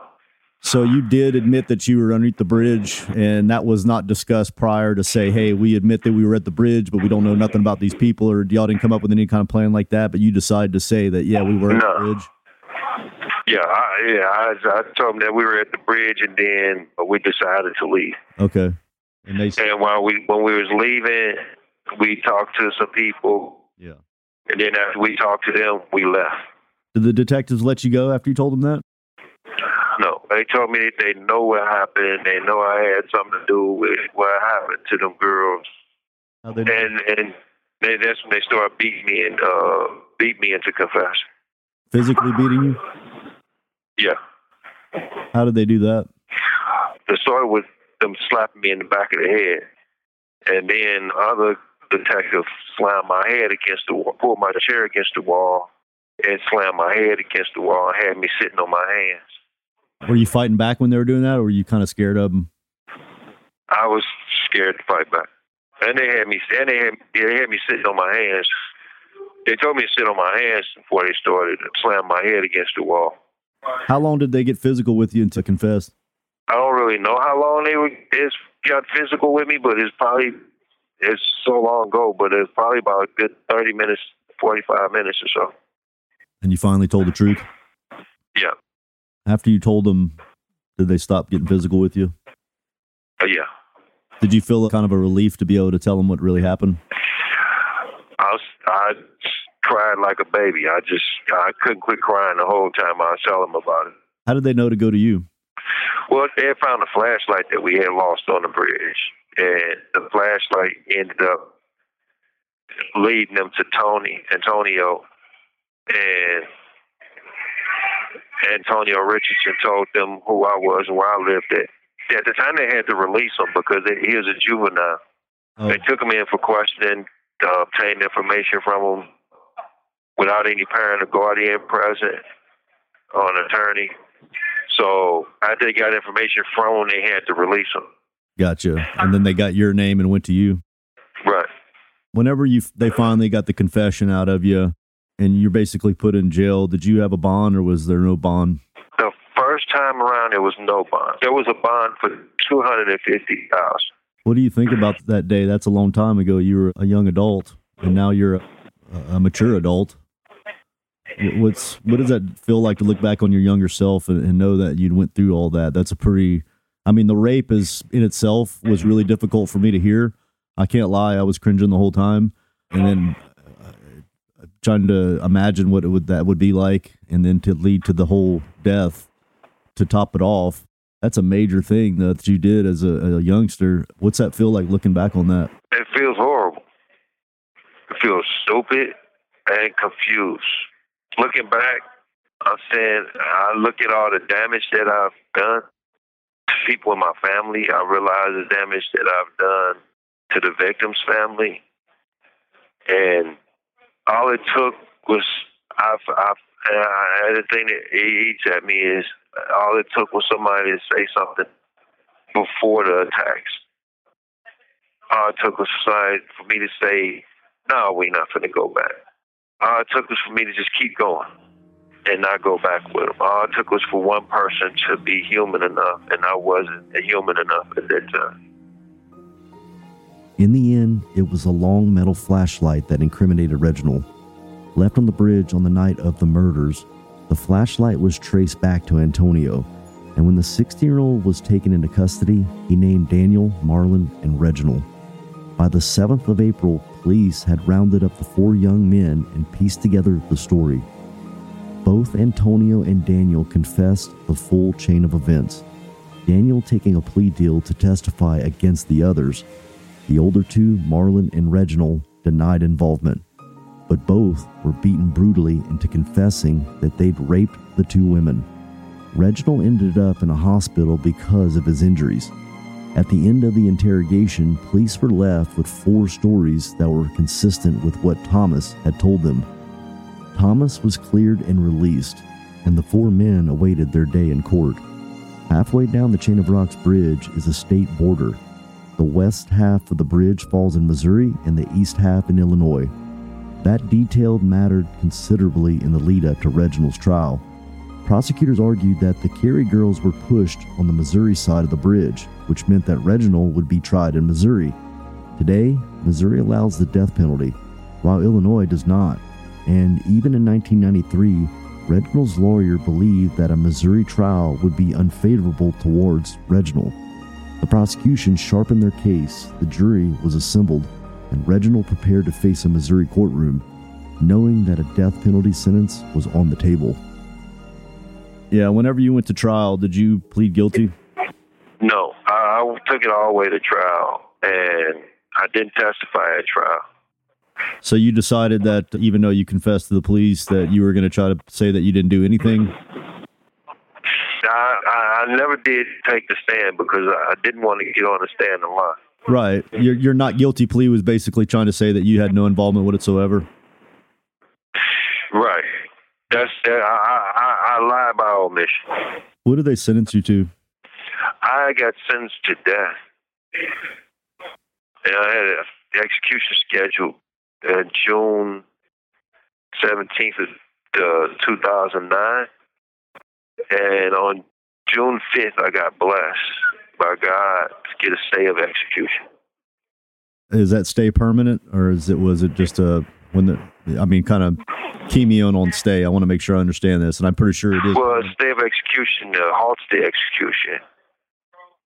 So you did admit that you were underneath the bridge, and that was not discussed prior to say, "Hey, we admit that we were at the bridge, but we don't know nothing about these people," or y'all didn't come up with any kind of plan like that. But you decided to say that, yeah, we were at the No. bridge. Yeah, I, yeah. I, I told them that we were at the bridge, and then we decided to leave. Okay, and they, And while we when we was leaving, we talked to some people, yeah. and then after we talked to them, we left. Did the detectives let you go after you told them that? No, they told me that they know what happened. They know I had something to do with what happened to them girls, How they and and they, that's when they started beating me and uh, beat me into confession. physically beating you? Yeah, How did they do that? the started with them slapping me in the back of the head, and then other detectives slammed my head against the wall, pulled my chair against the wall, and slammed my head against the wall, and had me sitting on my hands. Were you fighting back when they were doing that, or were you kind of scared of them? I was scared to fight back. And they had me and they had, they had me sitting on my hands. They told me to sit on my hands before they started to slam my head against the wall. How long did they get physical with you and to confess? I don't really know how long they were it's got physical with me, but it's probably it's so long ago, but it's probably about a good thirty minutes, forty five minutes or so. And you finally told the truth? Yeah. After you told them, did they stop getting physical with you? Uh, yeah. Did you feel kind of a relief to be able to tell them what really happened? I was I cried like a baby. I just I couldn't quit crying the whole time I was telling them about it. How did they know to go to you? Well, they had found a flashlight that we had lost on the bridge, and the flashlight ended up leading them to Tony Antonio, and Antonio Richardson told them who I was and where I lived at. At the time, they had to release him because he was a juvenile. Oh, They took him in for questioning, uh, obtained information from him without any parent or guardian present or an attorney. So after they got information from them, they had to release him. gotcha. And then they got your name and went to you. Right. Whenever you they finally got the confession out of you, and you're basically put in jail, did you have a bond or was there no bond? The first time around, there was no bond. There was a bond for two hundred and fifty thousand. What do you think about that day? That's a long time ago. You were a young adult, and now you're a, a mature adult. Wh- What's what does that feel like to look back on your younger self and, and know that you went through all that? That's a pretty. I mean, the rape is in itself was really difficult for me to hear. I can't lie; I was cringing the whole time, and then uh, trying to imagine what it would that would be like, and then to lead to the whole death. To top it off, that's a major thing that you did as a, a youngster. What's that feel like looking back on that? It feels horrible. It feels stupid and confused. Looking back, I'm saying I look at all the damage that I've done to people in my family. I realize the damage that I've done to the victim's family, and all it took was I've, I've uh, the thing that eats at me is all it took was somebody to say something before the attacks. All it took was somebody for me to say, "No, we're not going to go back." All it took was for me to just keep going and not go back with them. All it took was for one person to be human enough, and I wasn't human enough at that time. In the end, it was a long metal flashlight that incriminated Reginald. Left on the bridge on the night of the murders, the flashlight was traced back to Antonio, and when the 16 year old was taken into custody, he named Daniel, Marlon, and Reginald. By the 7th of April, police had rounded up the four young men and pieced together the story. Both Antonio and Daniel confessed the full chain of events, Daniel taking a plea deal to testify against the others. The older two, Marlon and Reginald, denied involvement, but both were beaten brutally into confessing that they'd raped the two women. Reginald ended up in a hospital because of his injuries. At the end of the interrogation, police were left with four stories that were consistent with what Thomas had told them. Thomas was cleared and released, and the four men awaited their day in court. Halfway down the Chain of Rocks Bridge is a state border. The west half of the bridge falls in Missouri and the east half in Illinois. That detail mattered considerably in the lead up to Reginald's trial. Prosecutors argued that the Kerry girls were pushed on the Missouri side of the bridge, which meant that Reginald would be tried in Missouri. Today, Missouri allows the death penalty, while Illinois does not. And even in 1993, Reginald's lawyer believed that a Missouri trial would be unfavorable towards Reginald. The prosecution sharpened their case, the jury was assembled, and Reginald prepared to face a Missouri courtroom, knowing that a death penalty sentence was on the table. Yeah, whenever you went to trial, did you plead guilty? No, I, I took it all the way to trial, and I didn't testify at trial. So you decided that even though you confessed to the police that you were going to try to say that you didn't do anything? I, I, I never did take the stand because I didn't want to get on the stand and lie. Right. Your your not guilty plea was basically trying to say that you had no involvement whatsoever. Right. That's I I, I lie by omission. What did they sentence you to? I got sentenced to death. And I had an execution scheduled uh, June 17th of uh, 2009. And on June 5th, I got blessed by God to get a stay of execution. Is that stay permanent, or is it was it just a when the I mean, kind of key me on on stay? I want to make sure I understand this, and I'm pretty sure it is. Well, stay of execution, uh, halt stay execution.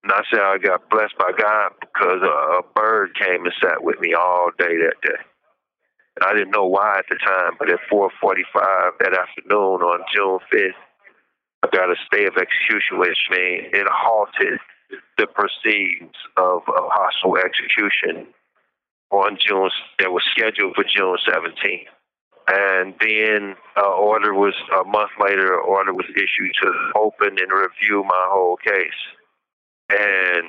And I said I got blessed by God because a, a bird came and sat with me all day that day. And I didn't know why at the time, but at 4:45 that afternoon on June 5th, I got a stay of execution, which means it halted the proceedings of a hostile execution on June that was scheduled for June 17th. And then an order was a month later. An order was issued to open and review my whole case, and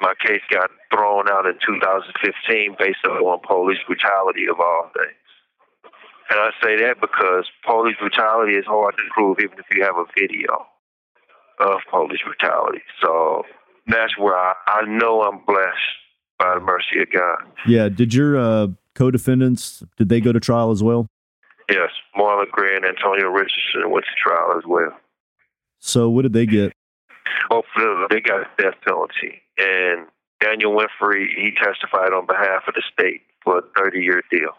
my case got thrown out in 2015 based on police brutality of all things. And I say that because police brutality is hard to prove even if you have a video of police brutality. So that's where I, I know I'm blessed by the mercy of God. Yeah. Did your uh, co-defendants did they go to trial as well? Yes, Marlon Gray and Antonio Richardson went to trial as well. So what did they get? Oh, they got a death penalty. And Daniel Winfrey, he testified on behalf of the state for a 30 year deal.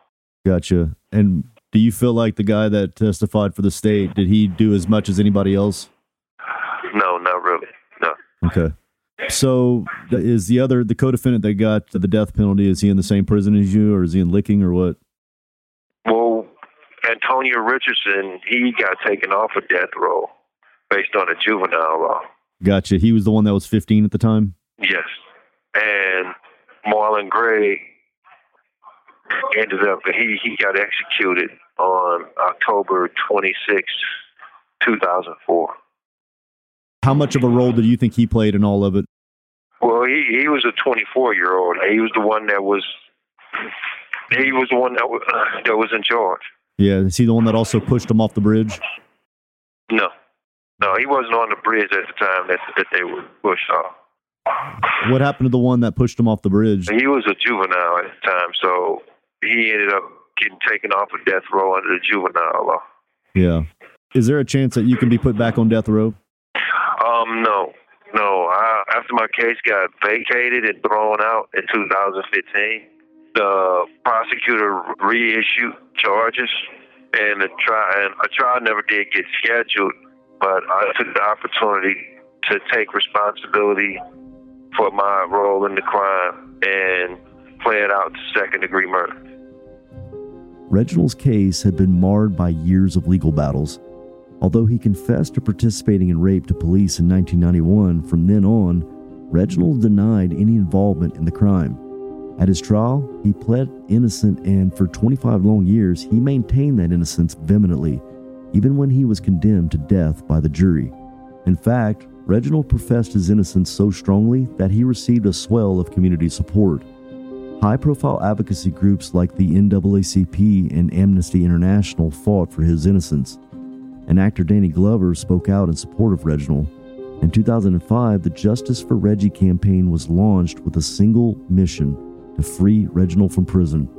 Gotcha. And do you feel like the guy that testified for the state, did he do as much as anybody else? No, not really. No. Okay. So is the other, the co defendant that got the death penalty, is he in the same prison as you or is he in Licking or what? Well, Antonio Richardson, he got taken off of death row based on a juvenile law. Gotcha. He was the one that was 15 at the time? Yes. And Marlon Gray ended up, he, he got executed on October 26, 2004. How much of a role did you think he played in all of it? Well, he, he was a 24 year old. He was the one that was, he was the one that was, uh, that was in charge. Yeah. Is he the one that also pushed him off the bridge? No. No, he wasn't on the bridge at the time that, that they were pushed off. What happened to the one that pushed him off the bridge? He was a juvenile at the time, so he ended up getting taken off of death row under the juvenile law. Yeah. Is there a chance that you can be put back on death row? Um, no, No, I, after my case got vacated and thrown out in 2015, the prosecutor reissued charges, and the trial and a trial never did get scheduled. But I took the opportunity to take responsibility for my role in the crime and pled out to second degree murder. Reginald's case had been marred by years of legal battles. Although he confessed to participating in rape to police in 1991, from then on, Reginald denied any involvement in the crime. At his trial, he pled innocent, and for 25 long years, he maintained that innocence vehemently, even when he was condemned to death by the jury. In fact, Reginald professed his innocence so strongly that he received a swell of community support. High profile advocacy groups like the NAACP and Amnesty International fought for his innocence. And actor Danny Glover spoke out in support of Reginald. In 2005, the Justice for Reggie campaign was launched with a single mission to free Reginald from prison.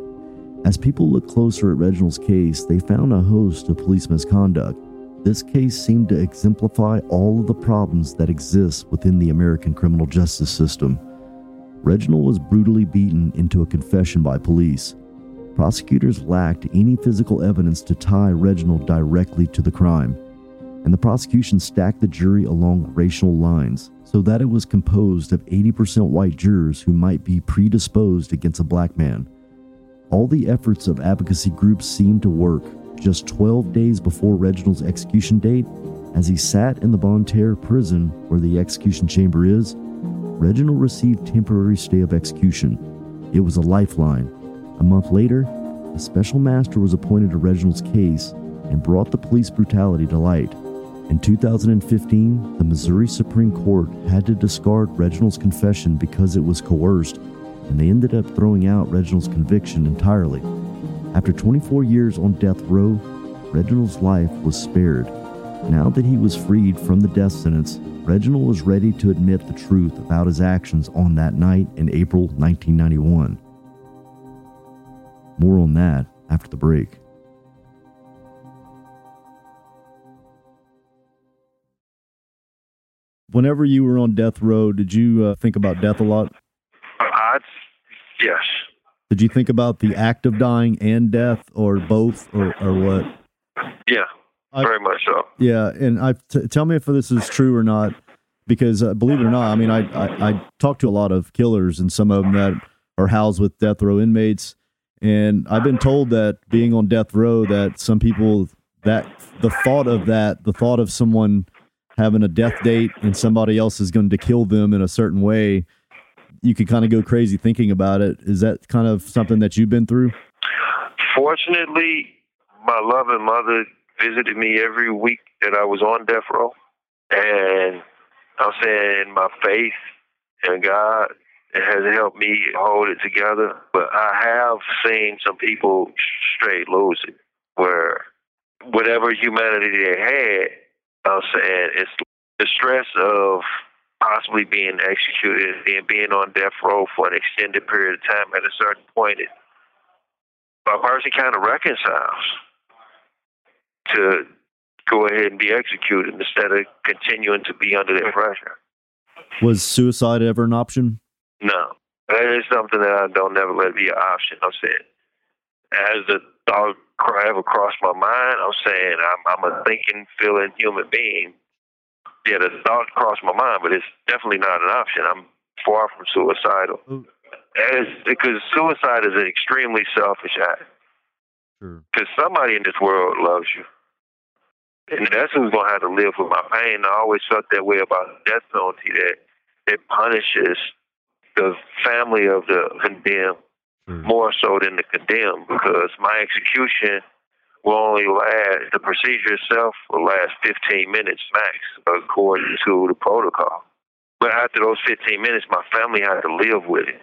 As people looked closer at Reginald's case, they found a host of police misconduct. This case seemed to exemplify all of the problems that exist within the American criminal justice system. Reginald was brutally beaten into a confession by police. Prosecutors lacked any physical evidence to tie Reginald directly to the crime, and the prosecution stacked the jury along racial lines so that it was composed of 80% white jurors who might be predisposed against a black man. All the efforts of advocacy groups seemed to work. Just 12 days before Reginald's execution date, as he sat in the Bonne Terre prison where the execution chamber is, Reginald received temporary stay of execution. It was a lifeline. A month later, a special master was appointed to Reginald's case and brought the police brutality to light. In 2015, the Missouri Supreme Court had to discard Reginald's confession because it was coerced, and they ended up throwing out Reginald's conviction entirely. After 24 years on death row, Reginald's life was spared. Now that he was freed from the death sentence, Reginald was ready to admit the truth about his actions on that night in April 1991. More on that after the break. Whenever you were on death row, did you uh, think about death a lot? I, yes. Did you think about the act of dying and death, or both, or, or what? Yeah, very much so. Yeah, and I t- tell me if this is true or not, because uh, believe it or not, I mean, I, I I talk to a lot of killers, and some of them that are housed with death row inmates, and I've been told that being on death row, that some people that the thought of that, the thought of someone having a death date and somebody else is going to kill them in a certain way, you could kind of go crazy thinking about it. Is that kind of something that you've been through? Fortunately, my loving mother visited me every week that I was on death row. And I'm saying my faith and God has helped me hold it together. But I have seen some people straight lose it, where whatever humanity they had, I'm saying it's the stress of possibly being executed and being on death row for an extended period of time at a certain point, it, a person kind of reconciles to go ahead and be executed instead of continuing to be under that pressure. Was suicide ever an option? No. That is something that I don't never let be an option. I'm saying, as the thought ever crossed my mind, I'm saying I'm, I'm a thinking, feeling human being. Yeah, the thought crossed my mind, but it's definitely not an option. I'm far from suicidal. As, because suicide is an extremely selfish act. Because sure. somebody in this world loves you. And that's who's going to have to live with my pain. I always felt that way about the death penalty, that it punishes the family of the condemned mm. more so than the condemned because my execution will only last, the procedure itself will last 15 minutes max according to the protocol. But after those 15 minutes, my family has to live with it.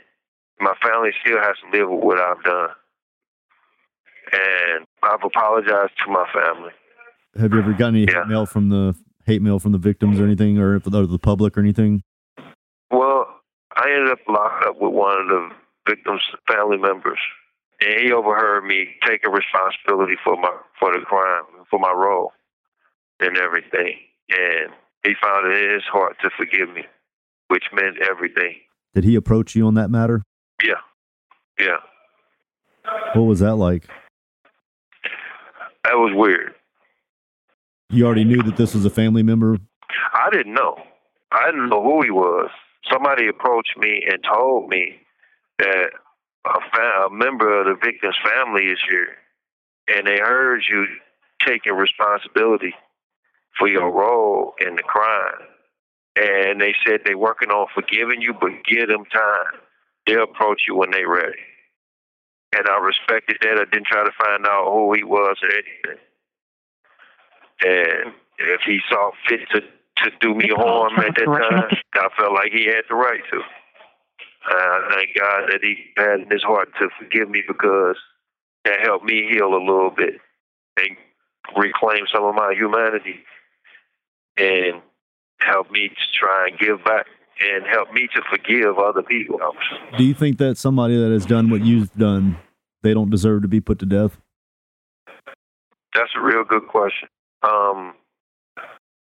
My family still has to live with what I've done. And I've apologized to my family. Have you ever gotten any yeah. hate mail from the hate mail from the victims or anything, or the public or anything? I ended up locked up with one of the victim's family members, and he overheard me taking responsibility for my for the crime, for my role, and everything. And he found it in his heart to forgive me. which meant everything. Did he approach you on that matter? Yeah, yeah. What was that like? That was weird. You already knew that this was a family member. I didn't know. I didn't know who he was. Somebody approached me and told me that a, fa- a member of the victim's family is here, and they heard you taking responsibility for your role in the crime. And they said they're working on forgiving you, but give them time. They'll approach you when they're ready. And I respected that. I didn't try to find out who he was or anything. And if he saw fit to, to do me harm at that time, I felt like he had the right to. Uh, I thank God that he had in his heart to forgive me because that helped me heal a little bit and reclaim some of my humanity and help me to try and give back and help me to forgive other people. Do you think that somebody that has done what you've done, they don't deserve to be put to death? That's a real good question. Um,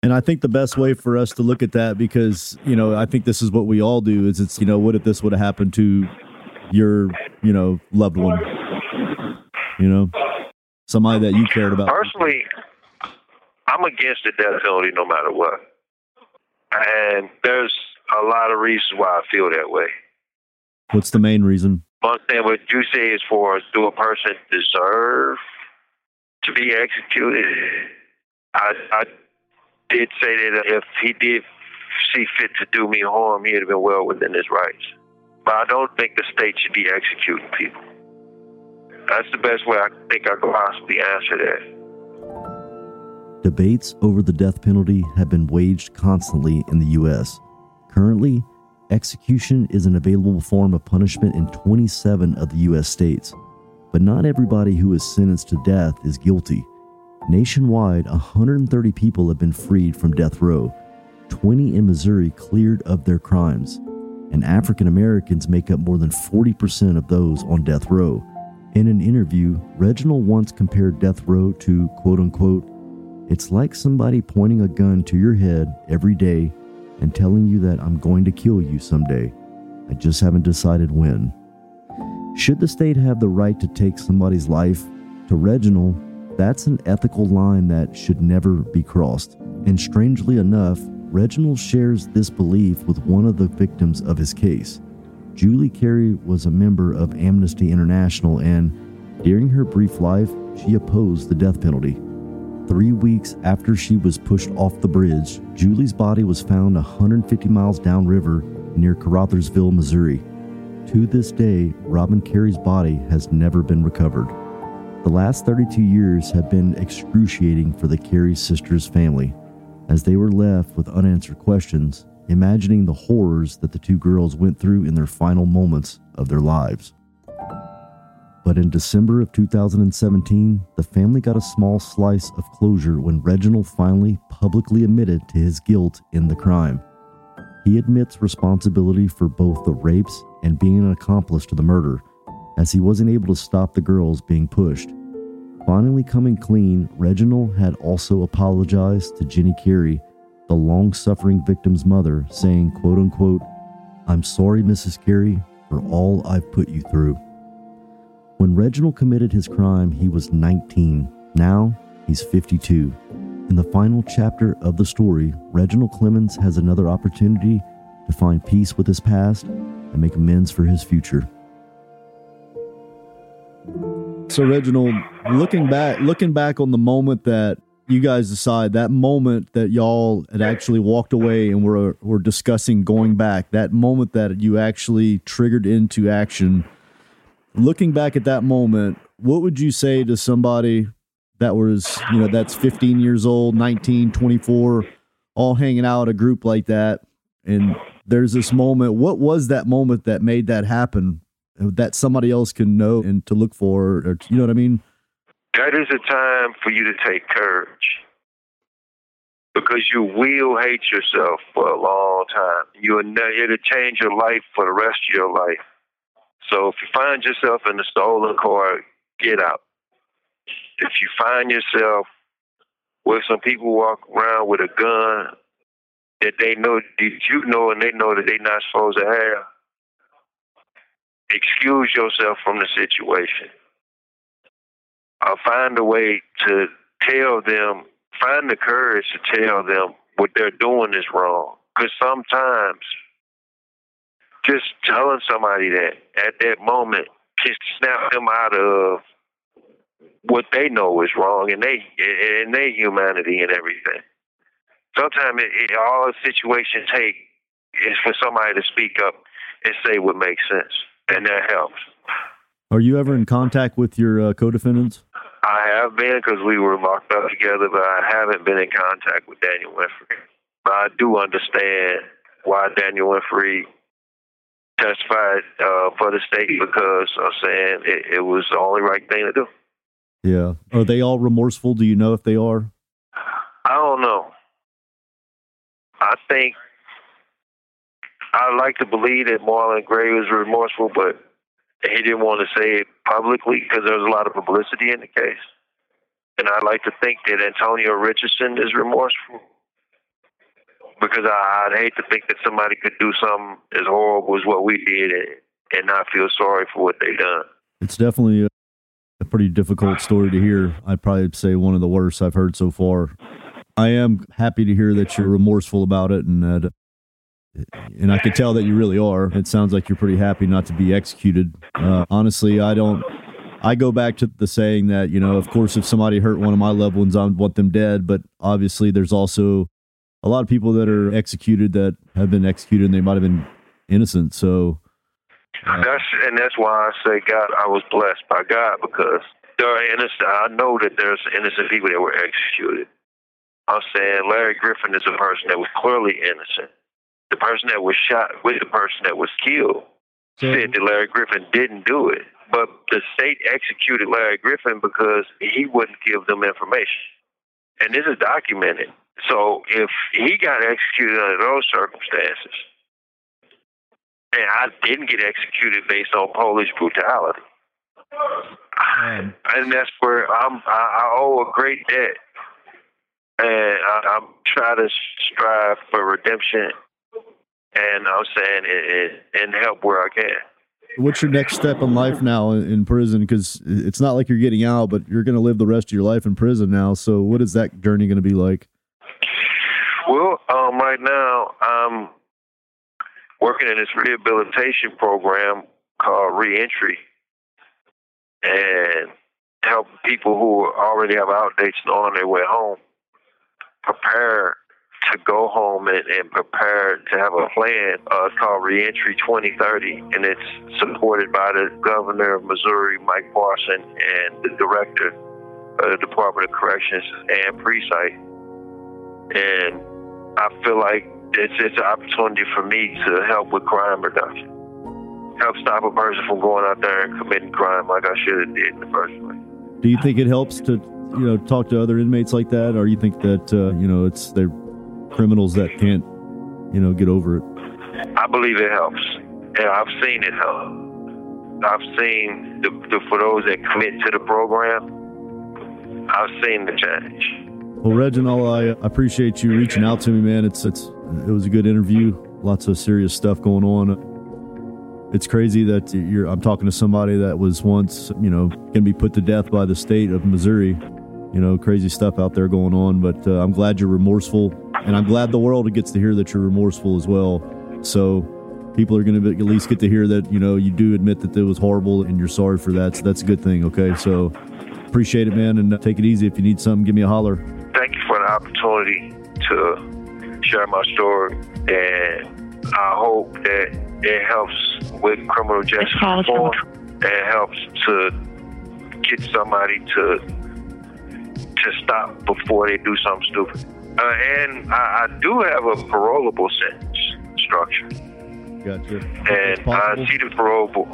and I think the best way for us to look at that, because you know, I think this is what we all do, is it's you know, what if this would have happened to your you know loved one, you know, somebody that you cared about. Personally, I'm against the death penalty no matter what, and there's a lot of reasons why I feel that way. What's the main reason? One thing what you say is for do a person deserve to be executed? I, I did say that if he did see fit to do me harm, he'd have been well within his rights. But I don't think the state should be executing people. That's the best way I think I could possibly answer that. Debates over the death penalty have been waged constantly in the U.S. Currently, execution is an available form of punishment in 27 of the U.S. states. But not everybody who is sentenced to death is guilty. Nationwide, 130 people have been freed from death row, 20 in Missouri cleared of their crimes, and African Americans make up more than 40% of those on death row. In an interview, Reginald once compared death row to quote unquote, it's like somebody pointing a gun to your head every day and telling you that I'm going to kill you someday. I just haven't decided when. Should the state have the right to take somebody's life? To Reginald, that's an ethical line that should never be crossed. And strangely enough, Reginald shares this belief with one of the victims of his case. Julie Kerry was a member of Amnesty International, and during her brief life, she opposed the death penalty. Three weeks after she was pushed off the bridge, Julie's body was found 150 miles downriver near Caruthersville, Missouri. To this day, Robin Kerry's body has never been recovered. The last 32 years have been excruciating for the Kerry sisters' family, as they were left with unanswered questions, imagining the horrors that the two girls went through in their final moments of their lives. But in December of 2017, the family got a small slice of closure when Reginald finally publicly admitted to his guilt in the crime. He admits responsibility for both the rapes and being an accomplice to the murder, as he wasn't able to stop the girls being pushed. Finally coming clean, Reginald had also apologized to Jenny Kerry, the long suffering victim's mother, saying, quote unquote, I'm sorry, Mrs. Kerry, for all I've put you through. When Reginald committed his crime, he was 19. Now he's 52. In the final chapter of the story, Reginald Clemons has another opportunity to find peace with his past and make amends for his future. So Reginald, looking back, looking back on the moment that you guys decide that moment that y'all had actually walked away and were were discussing going back, that moment that you actually triggered into action. Looking back at that moment, what would you say to somebody that was, you know, that's 15 years old, 19, 24, all hanging out a group like that and there's this moment, what was that moment that made that happen that somebody else can know and to look for or you know what I mean? That is a time for you to take courage because you will hate yourself for a long time. You will it'll change your life for the rest of your life. So if you find yourself in a stolen car, get out. If you find yourself where some people walk around with a gun that they know that you know and they know that they're not supposed to have. Excuse yourself from the situation. Or find a way to tell them, find the courage to tell them what they're doing is wrong. Because sometimes just telling somebody that at that moment can snap them out of what they know is wrong and they and their humanity and everything. Sometimes it, it, all a situation take is for somebody to speak up and say what makes sense, and that helps. Are you ever in contact with your uh, co-defendants? I have been because we were locked up together, but I haven't been in contact with Daniel Winfrey. But I do understand why Daniel Winfrey testified uh, for the state because I'm saying it, it was the only right thing to do. Yeah. Are they all remorseful? Do you know if they are? I don't know. I think I like to believe that Marlon Gray was remorseful, but he didn't want to say it publicly because there was a lot of publicity in the case. And I like to think that Antonio Richardson is remorseful because I, would hate to think that somebody could do something as horrible as what we did and, not feel sorry for what they done. It's definitely a pretty difficult story to hear. I'd probably say one of the worst I've heard so far. I am happy to hear that you're remorseful about it and that and I can tell that you really are. It sounds like you're pretty happy not to be executed. Uh, honestly, I don't. I go back to the saying that you know, of course, if somebody hurt one of my loved ones, I want them dead. But obviously, there's also a lot of people that are executed that have been executed and they might have been innocent. So uh, that's and that's why I say God. I was blessed by God because there are innocent. I know that there's innocent people that were executed. I'm saying Larry Griffin is a person that was clearly innocent. The person that was shot with the person that was killed said that Larry Griffin didn't do it. But the state executed Larry Griffin because he wouldn't give them information. And this is documented. So if he got executed under those circumstances, and I didn't get executed based on police brutality, and that's where I'm. I, I owe a great debt, and I, I'm trying to strive for redemption, and I'm saying and, and help where I can. What's your next step in life now in prison? Because it's not like you're getting out, but you're going to live the rest of your life in prison now. So, what is that journey going to be like? Well, um, right now I'm working in this rehabilitation program called Reentry, and help people who already have outdates and on their way home prepare to go home and, and prepare to have a plan. Uh, called Reentry 2030, and it's supported by the governor of Missouri, Mike Parson, and the director of the Department of Corrections, and Presight. And I feel like it's it's an opportunity for me to help with crime reduction, help stop a person from going out there and committing crime like I should have did in the first place. Do you think it helps to you know talk to other inmates like that, or you think that uh, you know it's they're criminals that can't you know get over it? I believe it helps, and I've seen it help. I've seen the, the for those that commit to the program. I've seen the change. Well, Reginald, I appreciate you reaching out to me, man. It's it's it was a good interview. Lots of serious stuff going on. It's crazy that you're. I'm talking to somebody that was once, you know, going to be put to death by the state of Missouri. You know, crazy stuff out there going on. But uh, I'm glad you're remorseful, and I'm glad the world gets to hear that you're remorseful as well. So people are going to at least get to hear that you know you do admit that it was horrible and you're sorry for that. So that's a good thing. Okay, so appreciate it, man, and uh, take it easy. If you need something, give me a holler thank you for the opportunity to share my story, and I hope that it helps with criminal justice reform and helps to get somebody to to stop before they do something stupid. Uh, and I, I, do have a parolable sentence structure. Gotcha. And I see the parole board.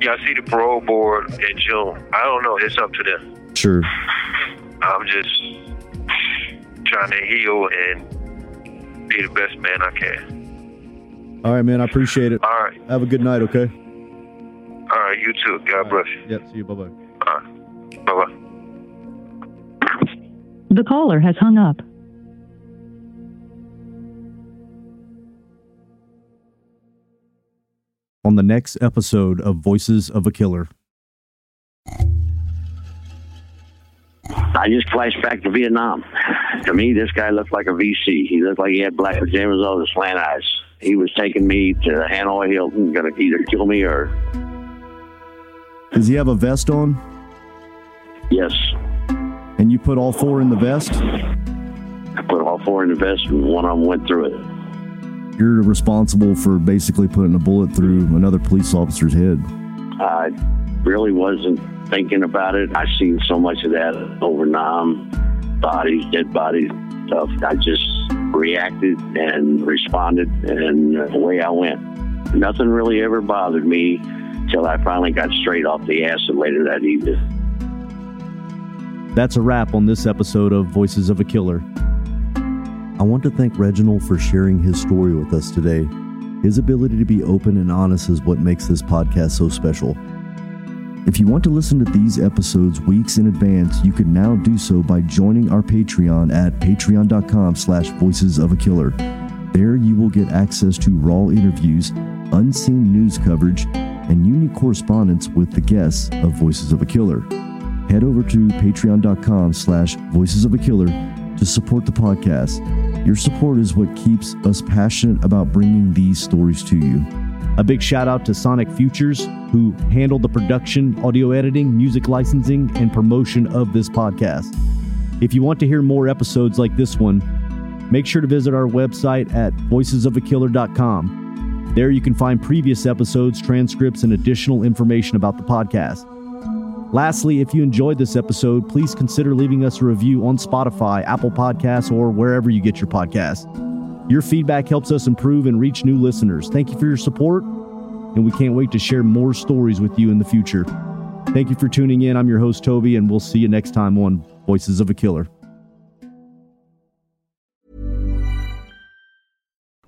Yeah, I see the parole board in June. I don't know. It's up to them. Sure. I'm just trying to heal and be the best man I can. All right, man. I appreciate it. All right. Have a good night, okay? All right, you too. God bless you. Yep, see you. Bye bye. All right. Bye bye. The caller has hung up. On the next episode of Voices of a Killer. I just flashed back to Vietnam. To me, this guy looked like a VC. He looked like he had black pajamas on and slant eyes. He was taking me to Hanoi Hilton, going to either kill me or. Does he have a vest on? Yes. And you put all four in the vest? I put all four in the vest, and one of them went through it. You're responsible for basically putting a bullet through another police officer's head. I really wasn't thinking about it. I've seen so much of that over Nam, bodies, dead bodies, stuff. I just reacted and responded, and away I went. Nothing really ever bothered me till I finally got straight off the acid later that evening. That's a wrap on this episode of Voices of a Killer. I want to thank Reginald for sharing his story with us today. His ability to be open and honest is what makes this podcast so special. If you want to listen to these episodes weeks in advance, you can now do so by joining our Patreon at patreon.com slash voices of a killer. There you will get access to raw interviews, unseen news coverage, and unique correspondence with the guests of Voices of a Killer. Head over to patreon.com slash voices of a killer to support the podcast. Your support is what keeps us passionate about bringing these stories to you. A big shout out to Sonic Futures, who handled the production, audio editing, music licensing, and promotion of this podcast. If you want to hear more episodes like this one, make sure to visit our website at voicesofakiller.com. There you can find previous episodes, transcripts, and additional information about the podcast. Lastly, if you enjoyed this episode, please consider leaving us a review on Spotify, Apple Podcasts, or wherever you get your podcasts. Your feedback helps us improve and reach new listeners. Thank you for your support, and we can't wait to share more stories with you in the future. Thank you for tuning in. I'm your host, Toby, and we'll see you next time on Voices of a Killer.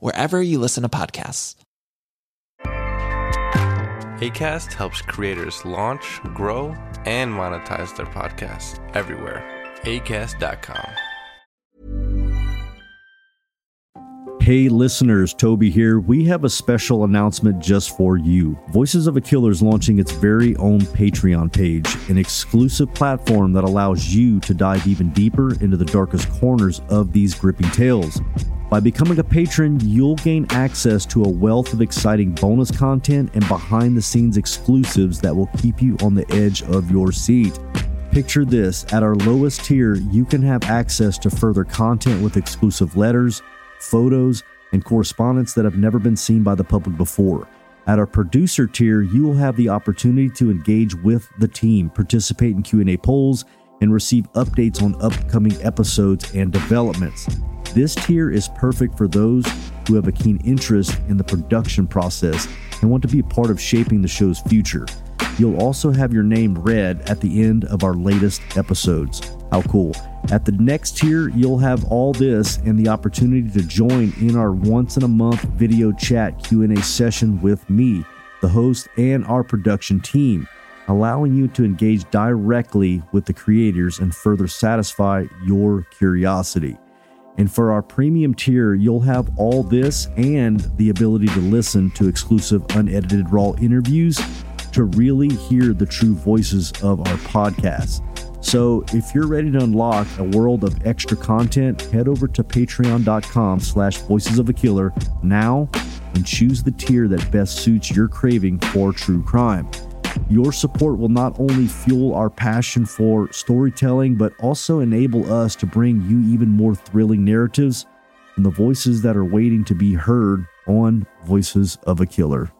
wherever you listen to podcasts. ACAST helps creators launch, grow, and monetize their podcasts everywhere. ACAST.com. Hey listeners, Toby here. We have a special announcement just for you. Voices of a Killer is launching its very own Patreon page, an exclusive platform that allows you to dive even deeper into the darkest corners of these gripping tales. By becoming a patron, you'll gain access to a wealth of exciting bonus content and behind the scenes exclusives that will keep you on the edge of your seat. Picture this at our lowest tier, you can have access to further content with exclusive letters, photos, and correspondence that have never been seen by the public before. At our producer tier, you will have the opportunity to engage with the team, participate in Q&A polls, and receive updates on upcoming episodes and developments. This tier is perfect for those who have a keen interest in the production process and want to be a part of shaping the show's future. You'll also have your name read at the end of our latest episodes. How cool. At the next tier, you'll have all this and the opportunity to join in our once in a month video chat Q&A session with me, the host, and our production team. allowing you to engage directly with the creators and further satisfy your curiosity. And for our premium tier, you'll have all this and the ability to listen to exclusive unedited raw interviews to really hear the true voices of our podcast. So if you're ready to unlock a world of extra content, head over to patreon.com slash voices of a killer now and choose the tier that best suits your craving for true crime. Your support will not only fuel our passion for storytelling, but also enable us to bring you even more thrilling narratives and the voices that are waiting to be heard on Voices of a Killer.